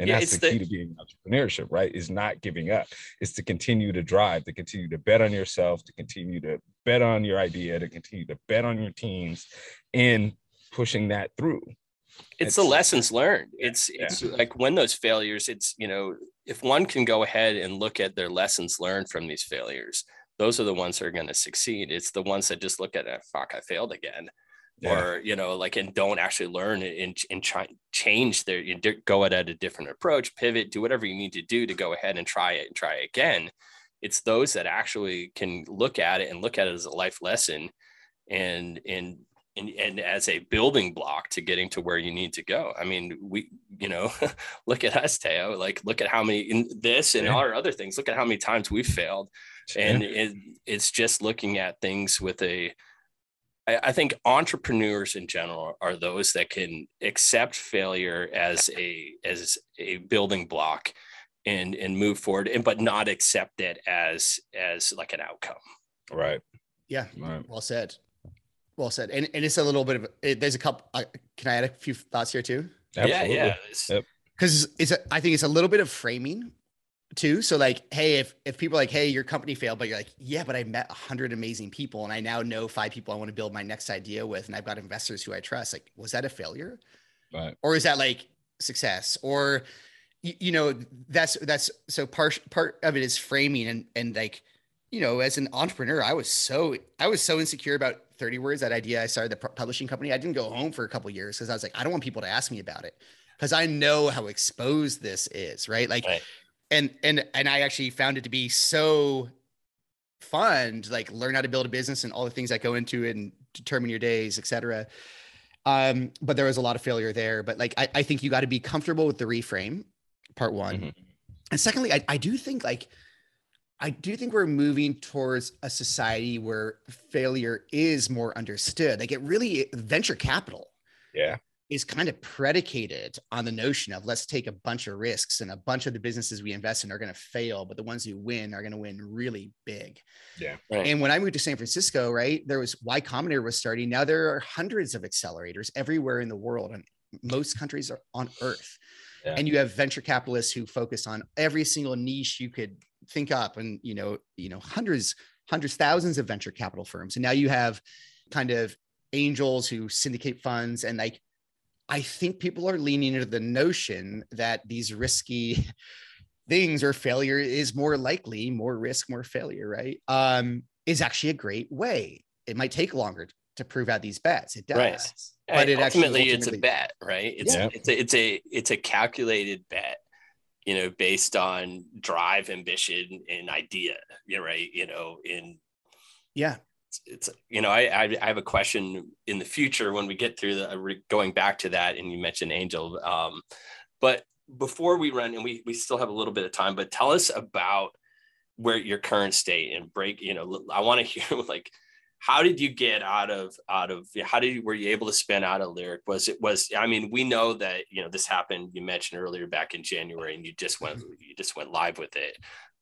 S4: and yeah, that's the, the key to being entrepreneurship, right? Is not giving up. Is to continue to drive, to continue to bet on yourself, to continue to bet on your idea, to continue to bet on your teams, and pushing that through.
S1: It's, it's the lessons learned. It's yeah. it's like when those failures, it's you know, if one can go ahead and look at their lessons learned from these failures, those are the ones that are going to succeed. It's the ones that just look at it, fuck, I failed again yeah. or you know like and don't actually learn and, and try change their you go at a different approach pivot do whatever you need to do to go ahead and try it and try it again it's those that actually can look at it and look at it as a life lesson and and and, and as a building block to getting to where you need to go. I mean, we, you know, look at us, Teo. Like, look at how many in this and yeah. our other things. Look at how many times we've failed, and it, it's just looking at things with a I, I think entrepreneurs in general are those that can accept failure as a as a building block and and move forward and but not accept it as as like an outcome.
S4: Right.
S5: Yeah. Right. well said. Well said. And, and it's a little bit of it, there's a couple uh, can i add a few thoughts here too?
S1: Absolutely. yeah
S5: yeah. Because yep. it's a, i think it's a little bit of framing too. So like, hey, if if people are like, hey, your company failed, but you're like, yeah, but I met a hundred amazing people and I now know five people I want to build my next idea with, and I've got investors who I trust. Like, was that a failure?
S4: Right.
S5: Or is that like success? Or you, you know, that's that's so part part of it is framing and and like, you know, as an entrepreneur, I was so I was so insecure about 30 words, that idea. I started the publishing company. I didn't go home for a couple years because I was like, I don't want people to ask me about it because I know how exposed this is, right? Like right and and and I actually found it to be so fun to like learn how to build a business and all the things that go into it and determine your days, etc. Um, but there was a lot of failure there. But like I, I think you got to be comfortable with the reframe, part one. Mm-hmm. And secondly, I, I do think like I do think we're moving towards a society where failure is more understood. Like it really venture capital.
S4: Yeah
S5: is kind of predicated on the notion of let's take a bunch of risks and a bunch of the businesses we invest in are going to fail, but the ones who win are going to win really big.
S4: Yeah.
S5: Right. And when I moved to San Francisco, right, there was Y Combinator was starting. Now there are hundreds of accelerators everywhere in the world and most countries are on earth. Yeah. And you have venture capitalists who focus on every single niche you could think up and you know, you know, hundreds, hundreds, thousands of venture capital firms. And now you have kind of angels who syndicate funds and like I think people are leaning into the notion that these risky things or failure is more likely, more risk, more failure, right? Um, is actually a great way. It might take longer to prove out these bets. It does. Right.
S1: But it ultimately, ultimately, it's a bet, right? It's yeah. it's a, it's a it's a calculated bet, you know, based on drive, ambition, and idea. You know, right? You know, in
S5: yeah,
S1: it's, you know I, I have a question in the future when we get through the going back to that and you mentioned angel um, but before we run and we we still have a little bit of time but tell us about where your current state and break you know i want to hear like how did you get out of out of how did you were you able to spin out of lyric? Was it was i mean we know that you know this happened you mentioned earlier back in january and you just went you just went live with it.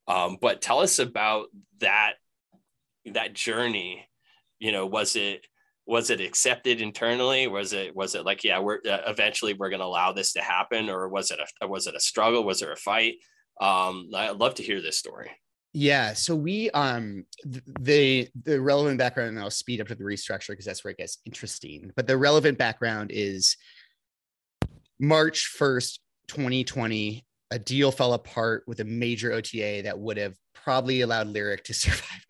S1: Um, but tell us about that that journey you know was it was it accepted internally? Was it was it like yeah we're uh, eventually we're going to allow this to happen or was it a was it a struggle? Was there a fight? Um i'd love to hear this story.
S5: Yeah so we um the the relevant background and i'll speed up to the restructure because that's where it gets interesting but the relevant background is march 1st 2020 a deal fell apart with a major ota that would have probably allowed lyric to survive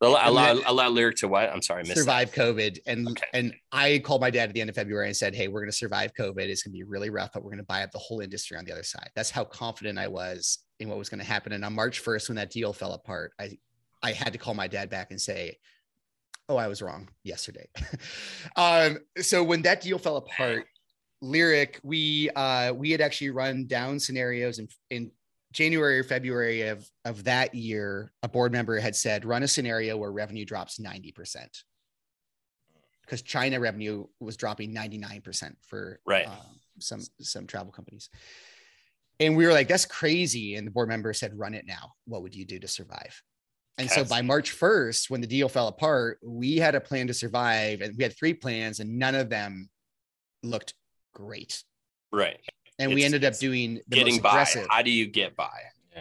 S1: Allow, allow, allow lyric to what? I'm sorry, I missed that.
S5: survive COVID. And
S1: Okay.
S5: and I called my dad at the end of February and said, Hey, we're gonna survive COVID. It's gonna be really rough, but we're gonna buy up the whole industry on the other side. That's how confident I was in what was gonna happen. And on March 1st, when that deal fell apart, I I had to call my dad back and say, Oh, I was wrong yesterday. um, so when that deal fell apart, Lyric, we uh we had actually run down scenarios in in January or February of, of that year, a board member had said, run a scenario where revenue drops 90%. Because China revenue was dropping 99% for
S1: Right.
S5: um, some some travel companies. And we were like, that's crazy. And the board member said, run it now. What would you do to survive? And so by March 1st, when the deal fell apart, we had a plan to survive. And we had three plans, and none of them looked great.
S1: Right.
S5: And we ended up doing the
S1: Getting
S5: most
S1: by. How do you get by?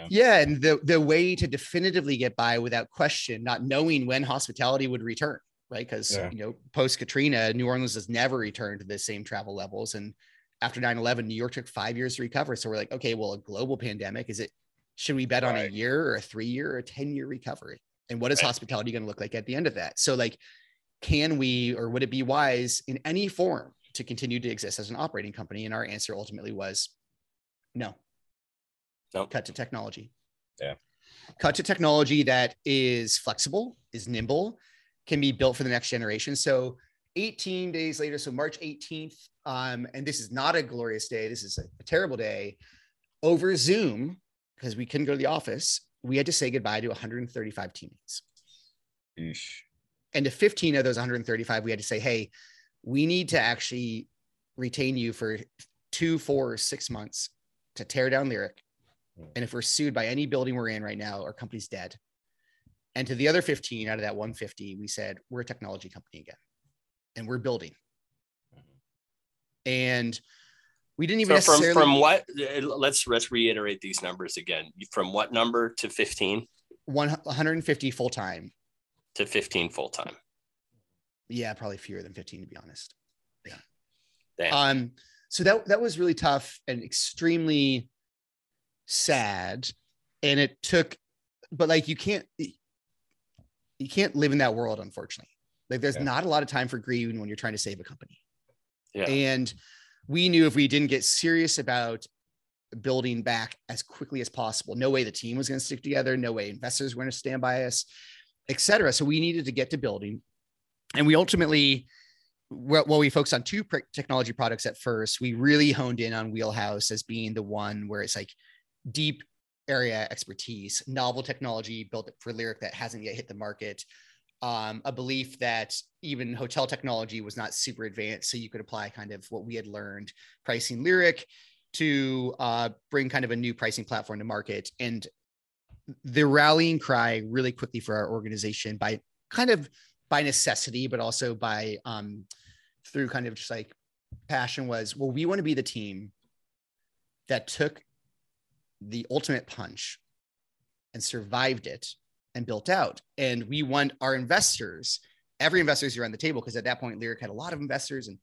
S5: Yeah, and the the way to definitively get by without question, not knowing when hospitality would return, right? Because
S4: Yeah.
S5: you know, post Katrina, New Orleans has never returned to the same travel levels, and after 9-11, New York took five years to recover. So we're like, okay, well, a global pandemic is it? Should we bet on a year or a three year or a ten year recovery? And what is
S1: Right.
S5: hospitality going to look like at the end of that? So like, can we or would it be wise in any form to continue to exist as an operating company? And our answer ultimately was no
S1: No.
S5: cut to technology.
S4: Yeah.
S5: Cut to technology that is flexible, is nimble, can be built for the next generation. So 18 days later, so March 18th, um, and this is not a glorious day. This is a, a terrible day. Over Zoom, because we couldn't go to the office, we had to say goodbye to 135 teammates.
S4: Yeesh.
S5: And to 15 of those 135, we had to say, hey, we need to actually retain you for two, four, or six months to tear down Lyric. And if we're sued by any building we're in right now, our company's dead. And to the other 15 out of that 150, we said, we're a technology company again and we're building. And we didn't even
S1: So from
S5: necessarily
S1: from what? uh, Let's let's reiterate these numbers again. From what number to 15
S5: 150 full time.
S1: to 15 full time?
S5: Yeah, probably fewer than 15 to be honest.
S1: Damn.
S5: Um, so that that was really tough and extremely sad. And it took, but like you can't you can't live in that world, unfortunately. Like there's
S4: Yeah.
S5: not a lot of time for grieving when you're trying to save a company.
S1: yeah.
S5: And we knew if we didn't get serious about building back as quickly as possible, no way the team was going to stick together, no way investors were going to stand by us, et cetera. So we needed to get to building. And we ultimately, well, we focused on two technology products at first. We really honed in on Wheelhouse as being the one where it's like deep area expertise, novel technology built for Lyric that hasn't yet hit the market. Um, a belief that even hotel technology was not super advanced, so you could apply kind of what we had learned pricing Lyric to uh, bring kind of a new pricing platform to market. And the rallying cry really quickly for our organization by kind of by necessity, but also by um, through kind of just like passion was, well, we want to be the team that took the ultimate punch and survived it and built out. And we want our investors, every investors around the table, because at that point, Lyric had a lot of investors and a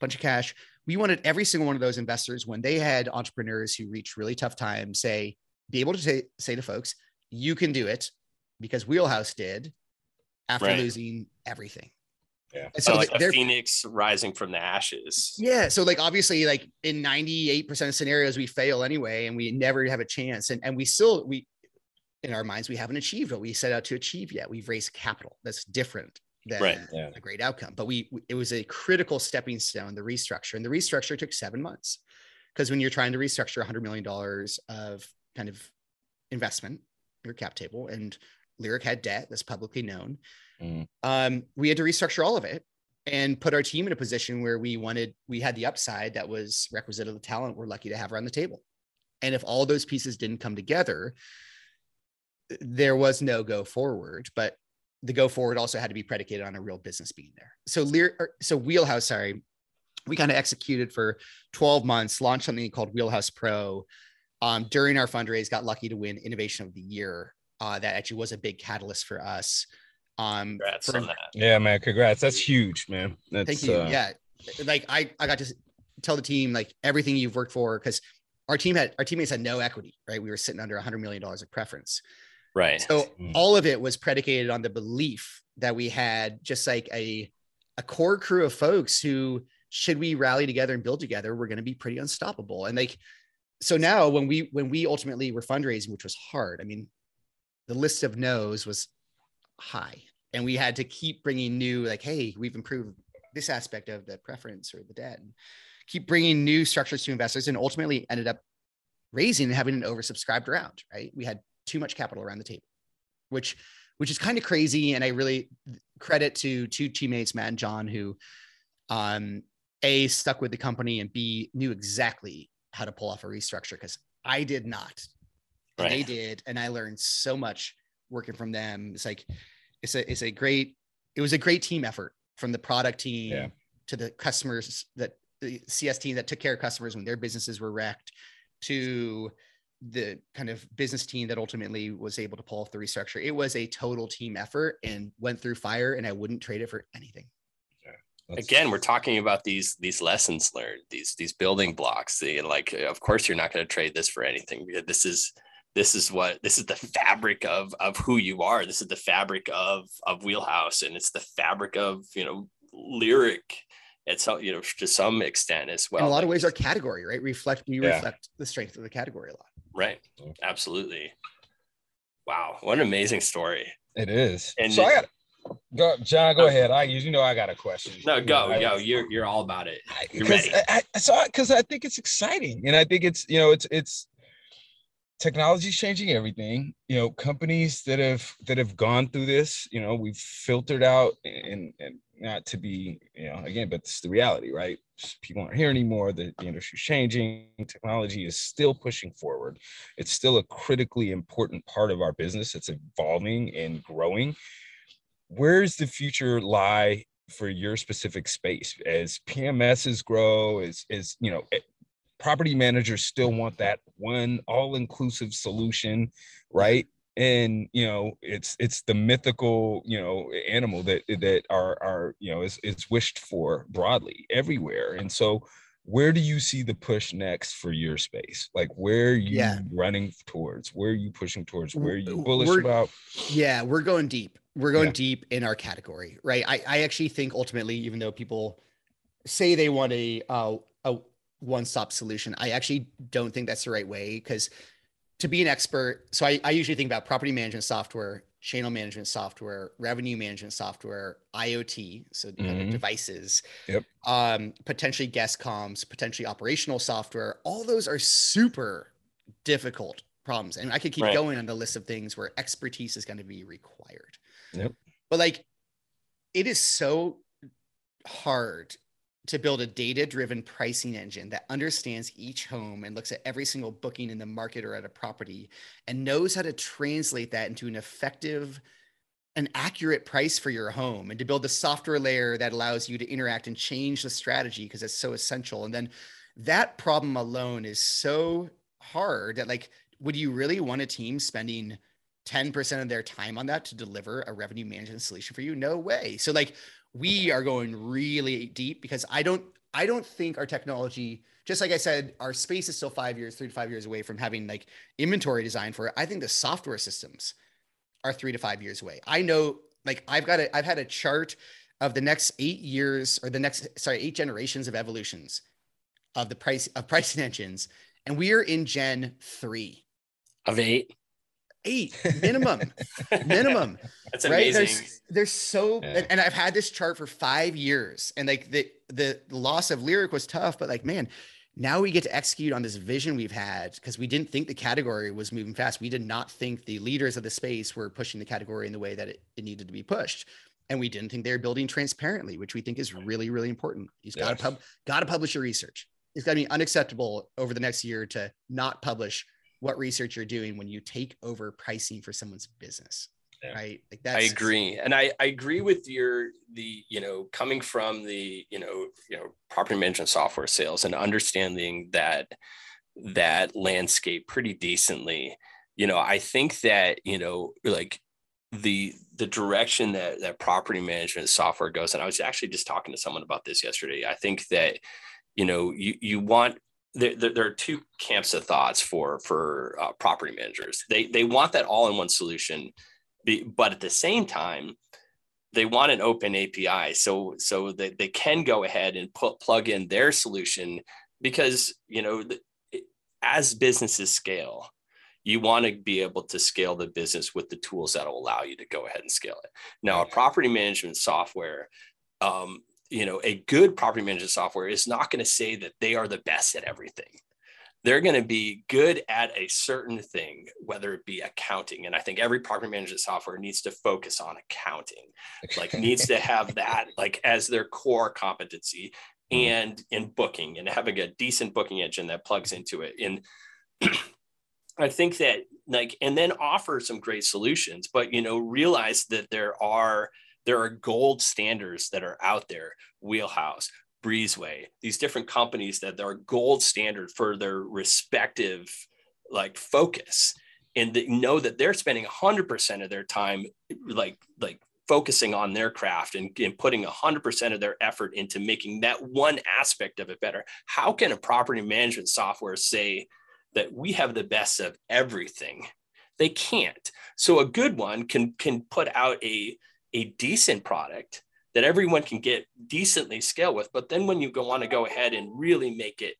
S5: bunch of cash. We wanted every single one of those investors, when they had entrepreneurs who reached really tough times, say, be able to say, say to folks, you can do it because Wheelhouse did after
S1: Right.
S5: losing everything.
S4: Yeah.
S5: And
S1: so
S5: so
S1: like a phoenix rising from the ashes.
S5: yeah. So like obviously like in 98% of scenarios we fail anyway and we never have a chance. And and we still we in our minds we haven't achieved what we set out to achieve yet. We've raised capital. That's different than
S1: Right,
S4: yeah.
S5: a great outcome. But we it was a critical stepping stone, the restructure. And the restructure took seven months. Because when you're trying to restructure $100 million of kind of investment, your cap table, and Lyric had debt that's publicly known.
S4: Mm.
S5: Um, we had to restructure all of it and put our team in a position where we wanted, we had the upside that was requisite of the talent we're lucky to have around the table. And if all those pieces didn't come together, there was no go forward. But the go forward also had to be predicated on a real business being there. So Lear, so Wheelhouse, sorry, we kind of executed for 12 months, launched something called Wheelhouse Pro. Um, during our fundraise, got lucky to win Innovation of the Year. Uh, that actually was a big catalyst for us. Um,
S1: Congrats
S5: for-
S1: on that.
S4: Yeah, man. Congrats. That's huge, man. That's,
S5: Thank you.
S4: uh,
S5: yeah. Like I, I got to tell the team like everything you've worked for because our team had our teammates had no equity, right? We were sitting under a hundred million dollars of preference.
S1: Right.
S5: So
S4: Mm.
S5: all of it was predicated on the belief that we had just like a a core crew of folks who should we rally together and build together, we're going to be pretty unstoppable. And like so now when we when we ultimately were fundraising, which was hard, I mean, the list of no's was high, and we had to keep bringing new like, hey, we've improved this aspect of the preference or the debt, and keep bringing new structures to investors, and ultimately ended up raising and having an oversubscribed round. Right, we had too much capital around the table, which which is kind of crazy. And I really credit to two teammates, Matt and John, who um, a stuck with the company and b knew exactly how to pull off a restructure because I did not. And They did, and I learned so much working from them. It's like it's a it's a great it was a great team effort from the product team
S4: Yeah.
S5: to the customers that the CS team that took care of customers when their businesses were wrecked to the kind of business team that ultimately was able to pull off the restructure. It was a total team effort and went through fire, and I wouldn't trade it for anything.
S4: That's-
S1: Again, we're talking about these these lessons learned, these these building blocks. The, like, of course, you're not going to trade this for anything because this is this is what this is the fabric of of who you are. This is the fabric of of Wheelhouse, and it's the fabric of you know lyric. It's so you know to some extent as well.
S5: in a lot of ways, our category, right? Reflect we
S4: Yeah.
S5: reflect the strength of the category a lot.
S1: right, absolutely. Wow, what an amazing story.
S4: It is.
S1: And
S4: so I got go, John. Go oh. ahead. I you know I got a question.
S1: No,
S4: You
S1: go,
S4: know,
S1: go. You're you're all about it. You're
S4: because
S1: ready.
S4: I, I so because I think it's exciting and I think it's you know it's it's technology is changing everything. You know companies that have that have gone through this you know we've filtered out and and not to be you know again but it's the reality right? People aren't here anymore the, the industry's changing technology is still pushing forward. It's still a critically important part of our business it's evolving and growing. Where's the future lie for your specific space? As PMSs grow, as as you know, eh, property managers still want that one all-inclusive solution, right? And you know, it's it's the mythical, you know, animal that that are are you know is is wished for broadly everywhere. And so where do you see the push next for your space? Like where are you
S5: Yeah.
S4: running towards? Where are you pushing towards? Where are you bullish
S5: we're-
S4: about?
S5: Yeah, we're going deep. We're going
S4: Yeah.
S5: deep in our category, right? I, I actually think ultimately, even though people say they want a uh, a one stop solution, I actually don't think that's the right way because to be an expert, so I, I usually think about property management software, channel management software, revenue management software, IoT, so
S4: Mhm.
S5: devices,
S4: Yep.
S5: um, potentially guest comms, potentially operational software. All those are super difficult problems, and I could keep
S1: Right.
S5: going on the list of things where expertise is going to be required.
S4: Yep.
S5: But like, it is so hard to build a data driven pricing engine that understands each home and looks at every single booking in the market or at a property and knows how to translate that into an effective an accurate price for your home and to build the software layer that allows you to interact and change the strategy because it's so essential. And then that problem alone is so hard that like would you really want a team spending 10% of their time on that to deliver a revenue management solution for you? No way. So like we are going really deep because i don't i don't think our technology just like i said our space is still five years three to five years away from having like inventory design for it. I think the software systems are three to five years away. I know like i've got a i've had a chart of the next eight years or the next sorry eight generations of evolutions of the price of pricing engines and we are in gen three.
S1: Of eight.
S5: Eight minimum minimum
S1: That's
S5: right?
S1: Amazing.
S5: there's there's so
S4: Yeah.
S5: and, and i've had this chart for five years and like the the loss of lyric was tough but like man now we get to execute on this vision we've had because we didn't think the category was moving fast. We did not think the leaders of the space were pushing the category in the way that it, it needed to be pushed and we didn't think they were building transparently which we think is really really important. You've got to pub got to publish your research. It's got to be unacceptable over the next year to not publish what research you're doing when you take over pricing for someone's business
S4: Yeah.
S5: right like
S1: I agree, and I, I agree with your the you know coming from the you know you know property management software sales and understanding that that landscape pretty decently. You know, I think that you know like the the direction that that property management software goes, and I was actually just talking to someone about this yesterday. I think that you know you you want there, there, there, are two camps of thoughts for for uh, property managers. They they want that all-in-one solution, but at the same time, they want an open API so so that they can go ahead and put plug in their solution because you know as businesses scale, you want to be able to scale the business with the tools that will allow you to go ahead and scale it. Now, a property management software um, you know, a good property management software is not going to say that they are the best at everything. They're going to be good at a certain thing, whether it be accounting. And I think every property management software needs to focus on accounting, like needs to have that like as their core competency mm-hmm. and in booking and having a decent booking engine that plugs into it. And I think that like, and then offer some great solutions, but you know, realize that there are there are gold standards that are out there wheelhouse breezeway these different companies that are gold standard for their respective like focus. And they know that they're spending 100% of their time like like focusing on their craft and, and putting 100% of their effort into making that one aspect of it better. How can a property management software say that we have the best of everything? They can't. So a good one can can put out a a decent product that everyone can get decently scale with. But then when you go on to go ahead and really make it,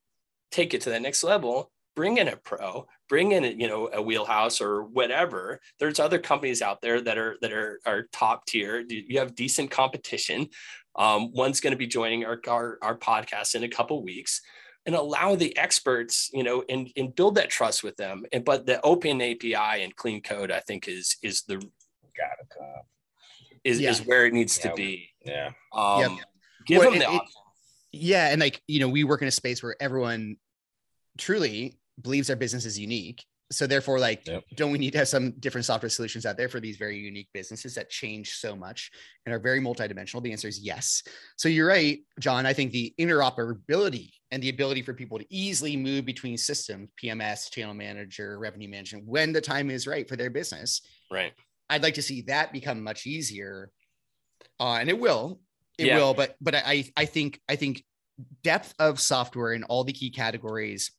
S1: take it to the next level, bring in a pro, bring in a, you know a wheelhouse or whatever. There's other companies out there that are that are are top tier. You have decent competition. Um, one's going to be joining our, our our podcast in a couple weeks and allow the experts, you know, and, and build that trust with them. And but the open API and clean code, I think, is is the
S4: gotta come
S1: is, yeah. is where it needs
S4: yeah.
S1: to be.
S4: Yeah.
S1: Um, yep. Give well, them the it, option.
S5: Yeah. And like, you know, we work in a space where everyone truly believes their business is unique. So therefore, like, yep. don't we need to have some different software solutions out there for these very unique businesses that change so much and are very multidimensional? The answer is yes. So you're right, John. I think the interoperability and the ability for people to easily move between systems, PMS, channel manager, revenue management, when the time is right for their business,
S1: right,
S5: I'd like to see that become much easier. Uh, and it will, it yeah. will, but but I I think I think depth of software in all the key categories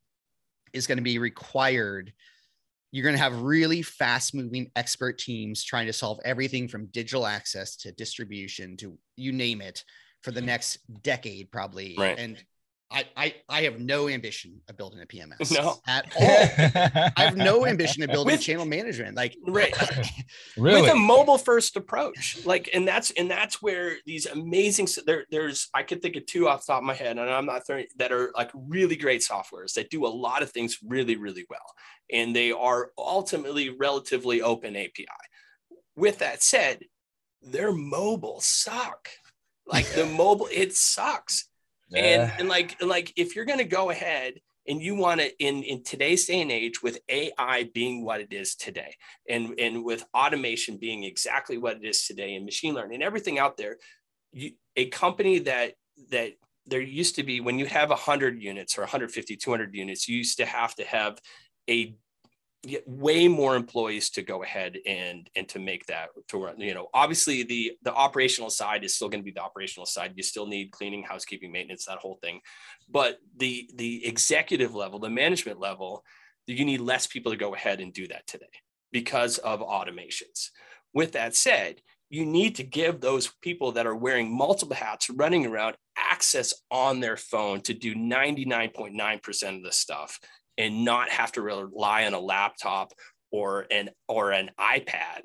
S5: is going to be required. You're going to have really fast moving expert teams trying to solve everything from digital access to distribution to you name it for the next decade, probably.
S1: Right.
S5: And I, I, I have no ambition of building a PMS
S1: no.
S5: at all. I have no ambition of building With, channel management. Like
S1: right. really? With a mobile first approach. Like, and that's and that's where these amazing there, there's I could think of two off the top of my head, and I'm not throwing that are like really great softwares that do a lot of things really, really well. And they are ultimately relatively open API. With that said, their mobile suck. Like the mobile, it sucks and and like and like if you're going to go ahead and you want to in in today's day and age with ai being what it is today and and with automation being exactly what it is today and machine learning and everything out there you, a company that that there used to be when you have 100 units or 150 200 units you used to have to have a way more employees to go ahead and and to make that to run you know obviously the the operational side is still going to be the operational side. You still need cleaning housekeeping maintenance that whole thing. But the the executive level the management level you need less people to go ahead and do that today because of automations. With that said you need to give those people that are wearing multiple hats running around access on their phone to do 99.9% of the stuff and not have to rely on a laptop or an or an iPad.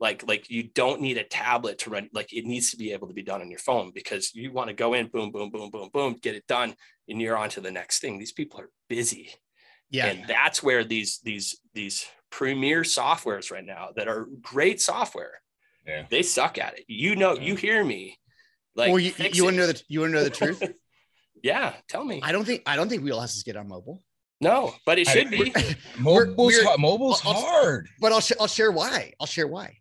S1: Like like you don't need a tablet to run. Like it needs to be able to be done on your phone because you want to go in, boom, boom, boom, boom, boom, get it done, and you're on to the next thing. These people are busy.
S5: Yeah,
S1: and that's where these these these premier softwares right now that are great software.
S4: Yeah.
S1: They suck at it. You know, you hear me.
S5: Like, well, you, you want to know the you want to know the truth?
S1: yeah, tell me.
S5: I don't think I don't think Wheelhouses get on mobile.
S1: No, but it should I, be.
S4: Mobile's, we're, we're, mobile's I'll, hard.
S5: But I'll, sh- I'll share why. I'll share why.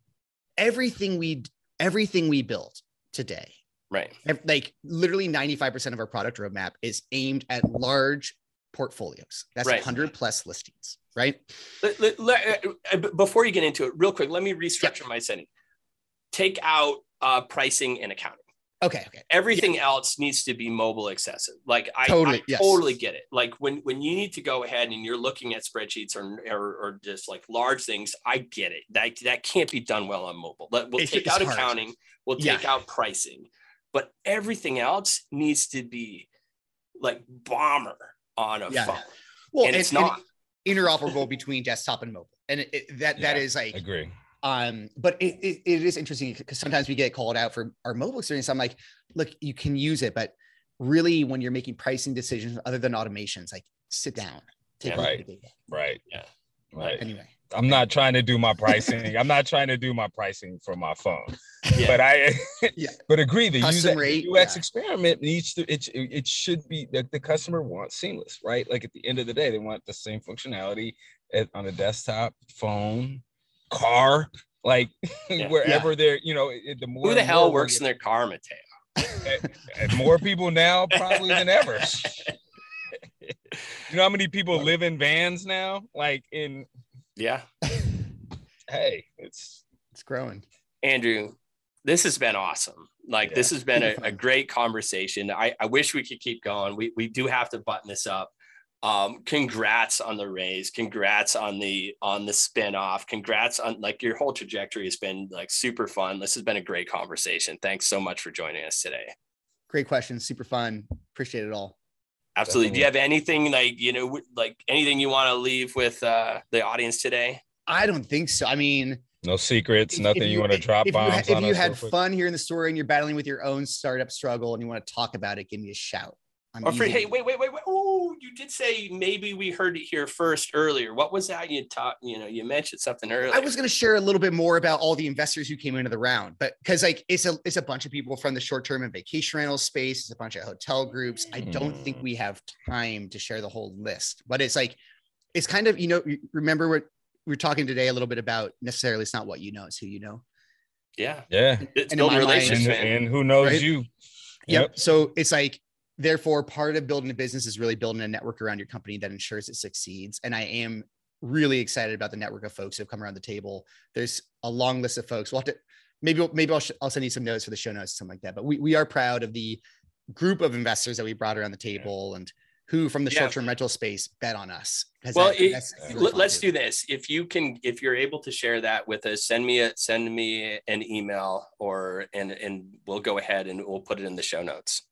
S5: Everything we everything we built today,
S1: right?
S5: Like literally 95% of our product roadmap is aimed at large portfolios. That's right. 100 plus listings, right?
S1: Let, let, let, uh, before you get into it, real quick, let me restructure yep. my setting. Take out uh, pricing and accounting
S5: Okay, okay.
S1: Everything else needs to be mobile accessible. Like I
S5: Totally,
S1: I
S5: yes.
S1: totally get it. Like when when you need to go ahead and you're looking at spreadsheets or or, or just like large things, I get it. That that can't be done well on mobile. We'll
S5: It's-
S1: take
S5: it's
S1: out
S5: hard.
S1: accounting. We'll
S5: Yeah.
S1: take out pricing, but everything else needs to be like bomber on a
S5: Yeah.
S1: phone,
S5: Well,
S1: and it's not.
S5: interoperable between desktop and mobile, and it, it- that that
S4: Yeah,
S5: is like
S4: Agree.
S5: Um but it, it, it is interesting because sometimes we get called out for our mobile experience i'm like look you can use it but really when you're making pricing decisions other than automations like sit down take
S1: Yeah.
S4: Right.
S5: the data
S4: Right.
S1: Yeah.
S4: Right.
S5: anyway
S4: I'm not trying to do my pricing. I'm not trying to do my pricing for my phone.
S1: Yeah.
S4: But I
S5: Yeah.
S4: but agree the
S5: Custom
S4: user
S5: rate,
S4: UX
S5: yeah.
S4: experiment needs to it, it should be that the customer wants seamless, right? Like at the end of the day, they want the same functionality at, on a desktop, phone, car, like
S1: Yeah.
S4: wherever they're, you know, the more
S1: Who the hell
S4: more
S1: works in their car, Mateo?
S4: getting- and more people now probably than ever. you know how many people live in vans now? Like in
S1: Yeah,
S4: hey, it's
S5: it's growing
S1: Andrew, this has been awesome. Like
S4: Yeah.
S1: this has been a, a great conversation. I, I wish we could keep going. We we do have to button this up. Um, congrats on the raise. Congrats on the on the spin-off. Congrats on like your whole trajectory has been like super fun. This has been a great conversation. Thanks so much for joining us today.
S5: great questions super fun appreciate it all
S1: Absolutely. Do you have anything like you know like anything you want to leave with uh, the audience today?
S5: i don't think so i mean
S4: no secrets,
S5: if-
S4: nothing
S5: if
S4: you, want to drop
S5: if you,
S4: bombs
S5: ha- if
S4: on
S5: you
S4: us
S5: had fun here in the story and you're battling with your own startup struggle and you want to talk about it give me a shout I'm
S1: Or for,
S5: easy
S1: hey, wait, wait, wait, wait. Oh, you did say maybe we heard it here first earlier. What was that you taught? You know, you mentioned something earlier.
S5: I was going to share a little bit more about all the investors who came into the round, but because like it's a it's a bunch of people from the short term and vacation rental space, it's a bunch of hotel groups. I don't think we have time to share the whole list, but it's like it's kind of you know remember what we are talking today a little bit about necessarily it's not what you know, it's who you know.
S1: yeah,
S4: Yeah.
S1: it's
S5: And in
S1: building
S5: mind-
S1: relationships,
S4: And,
S1: man.
S4: and who knows
S5: Right?
S4: you?
S5: Yep. So it's like, therefore, part of building a business is really building a network around your company that ensures it succeeds. And I am really excited about the network of folks who have come around the table. There's a long list of folks. We'll have to maybe maybe I'll, I'll send you some notes for the show notes, something like that. But we we are proud of the group of investors that we brought around the table and who from the
S1: Yeah.
S5: short-term rental space bet on us
S1: Well,
S5: that-
S1: it-
S5: really
S1: let's do this. If you can, if you're able to share that with us, send me a send me an email or and and we'll go ahead and we'll put it in the show notes.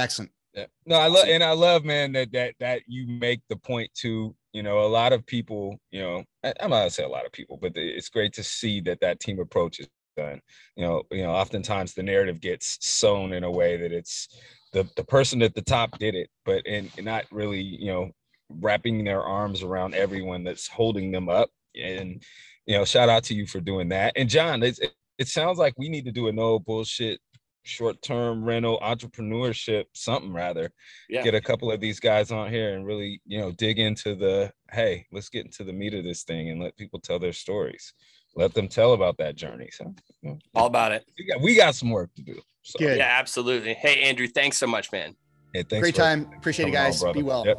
S5: Excellent.
S4: Yeah. No, I love and I love, man, that that that you make the point to, you know, a lot of people, you know, I, I'm not gonna say a lot of people, but it's great to see that that team approach is done. You know, you know, oftentimes the narrative gets sewn in a way that it's the the person at the top did it, but and, and not really, you know, wrapping their arms around everyone that's holding them up. And you know, shout out to you for doing that. And John, it's, it, it sounds like we need to do a no bullshit short-term rental entrepreneurship something rather
S1: Yeah.
S4: get a couple of these guys on here and really you know dig into the hey let's get into the meat of this thing and let people tell their stories let them tell about that journey so you know,
S1: All about it.
S4: we got we got some work to do so
S5: Good.
S1: Yeah, absolutely. Hey, Andrew, thanks so much, man.
S4: hey, thanks
S5: Great
S4: for
S5: time. Appreciate it,
S4: coming on,
S5: guys. Be well.
S4: Yep.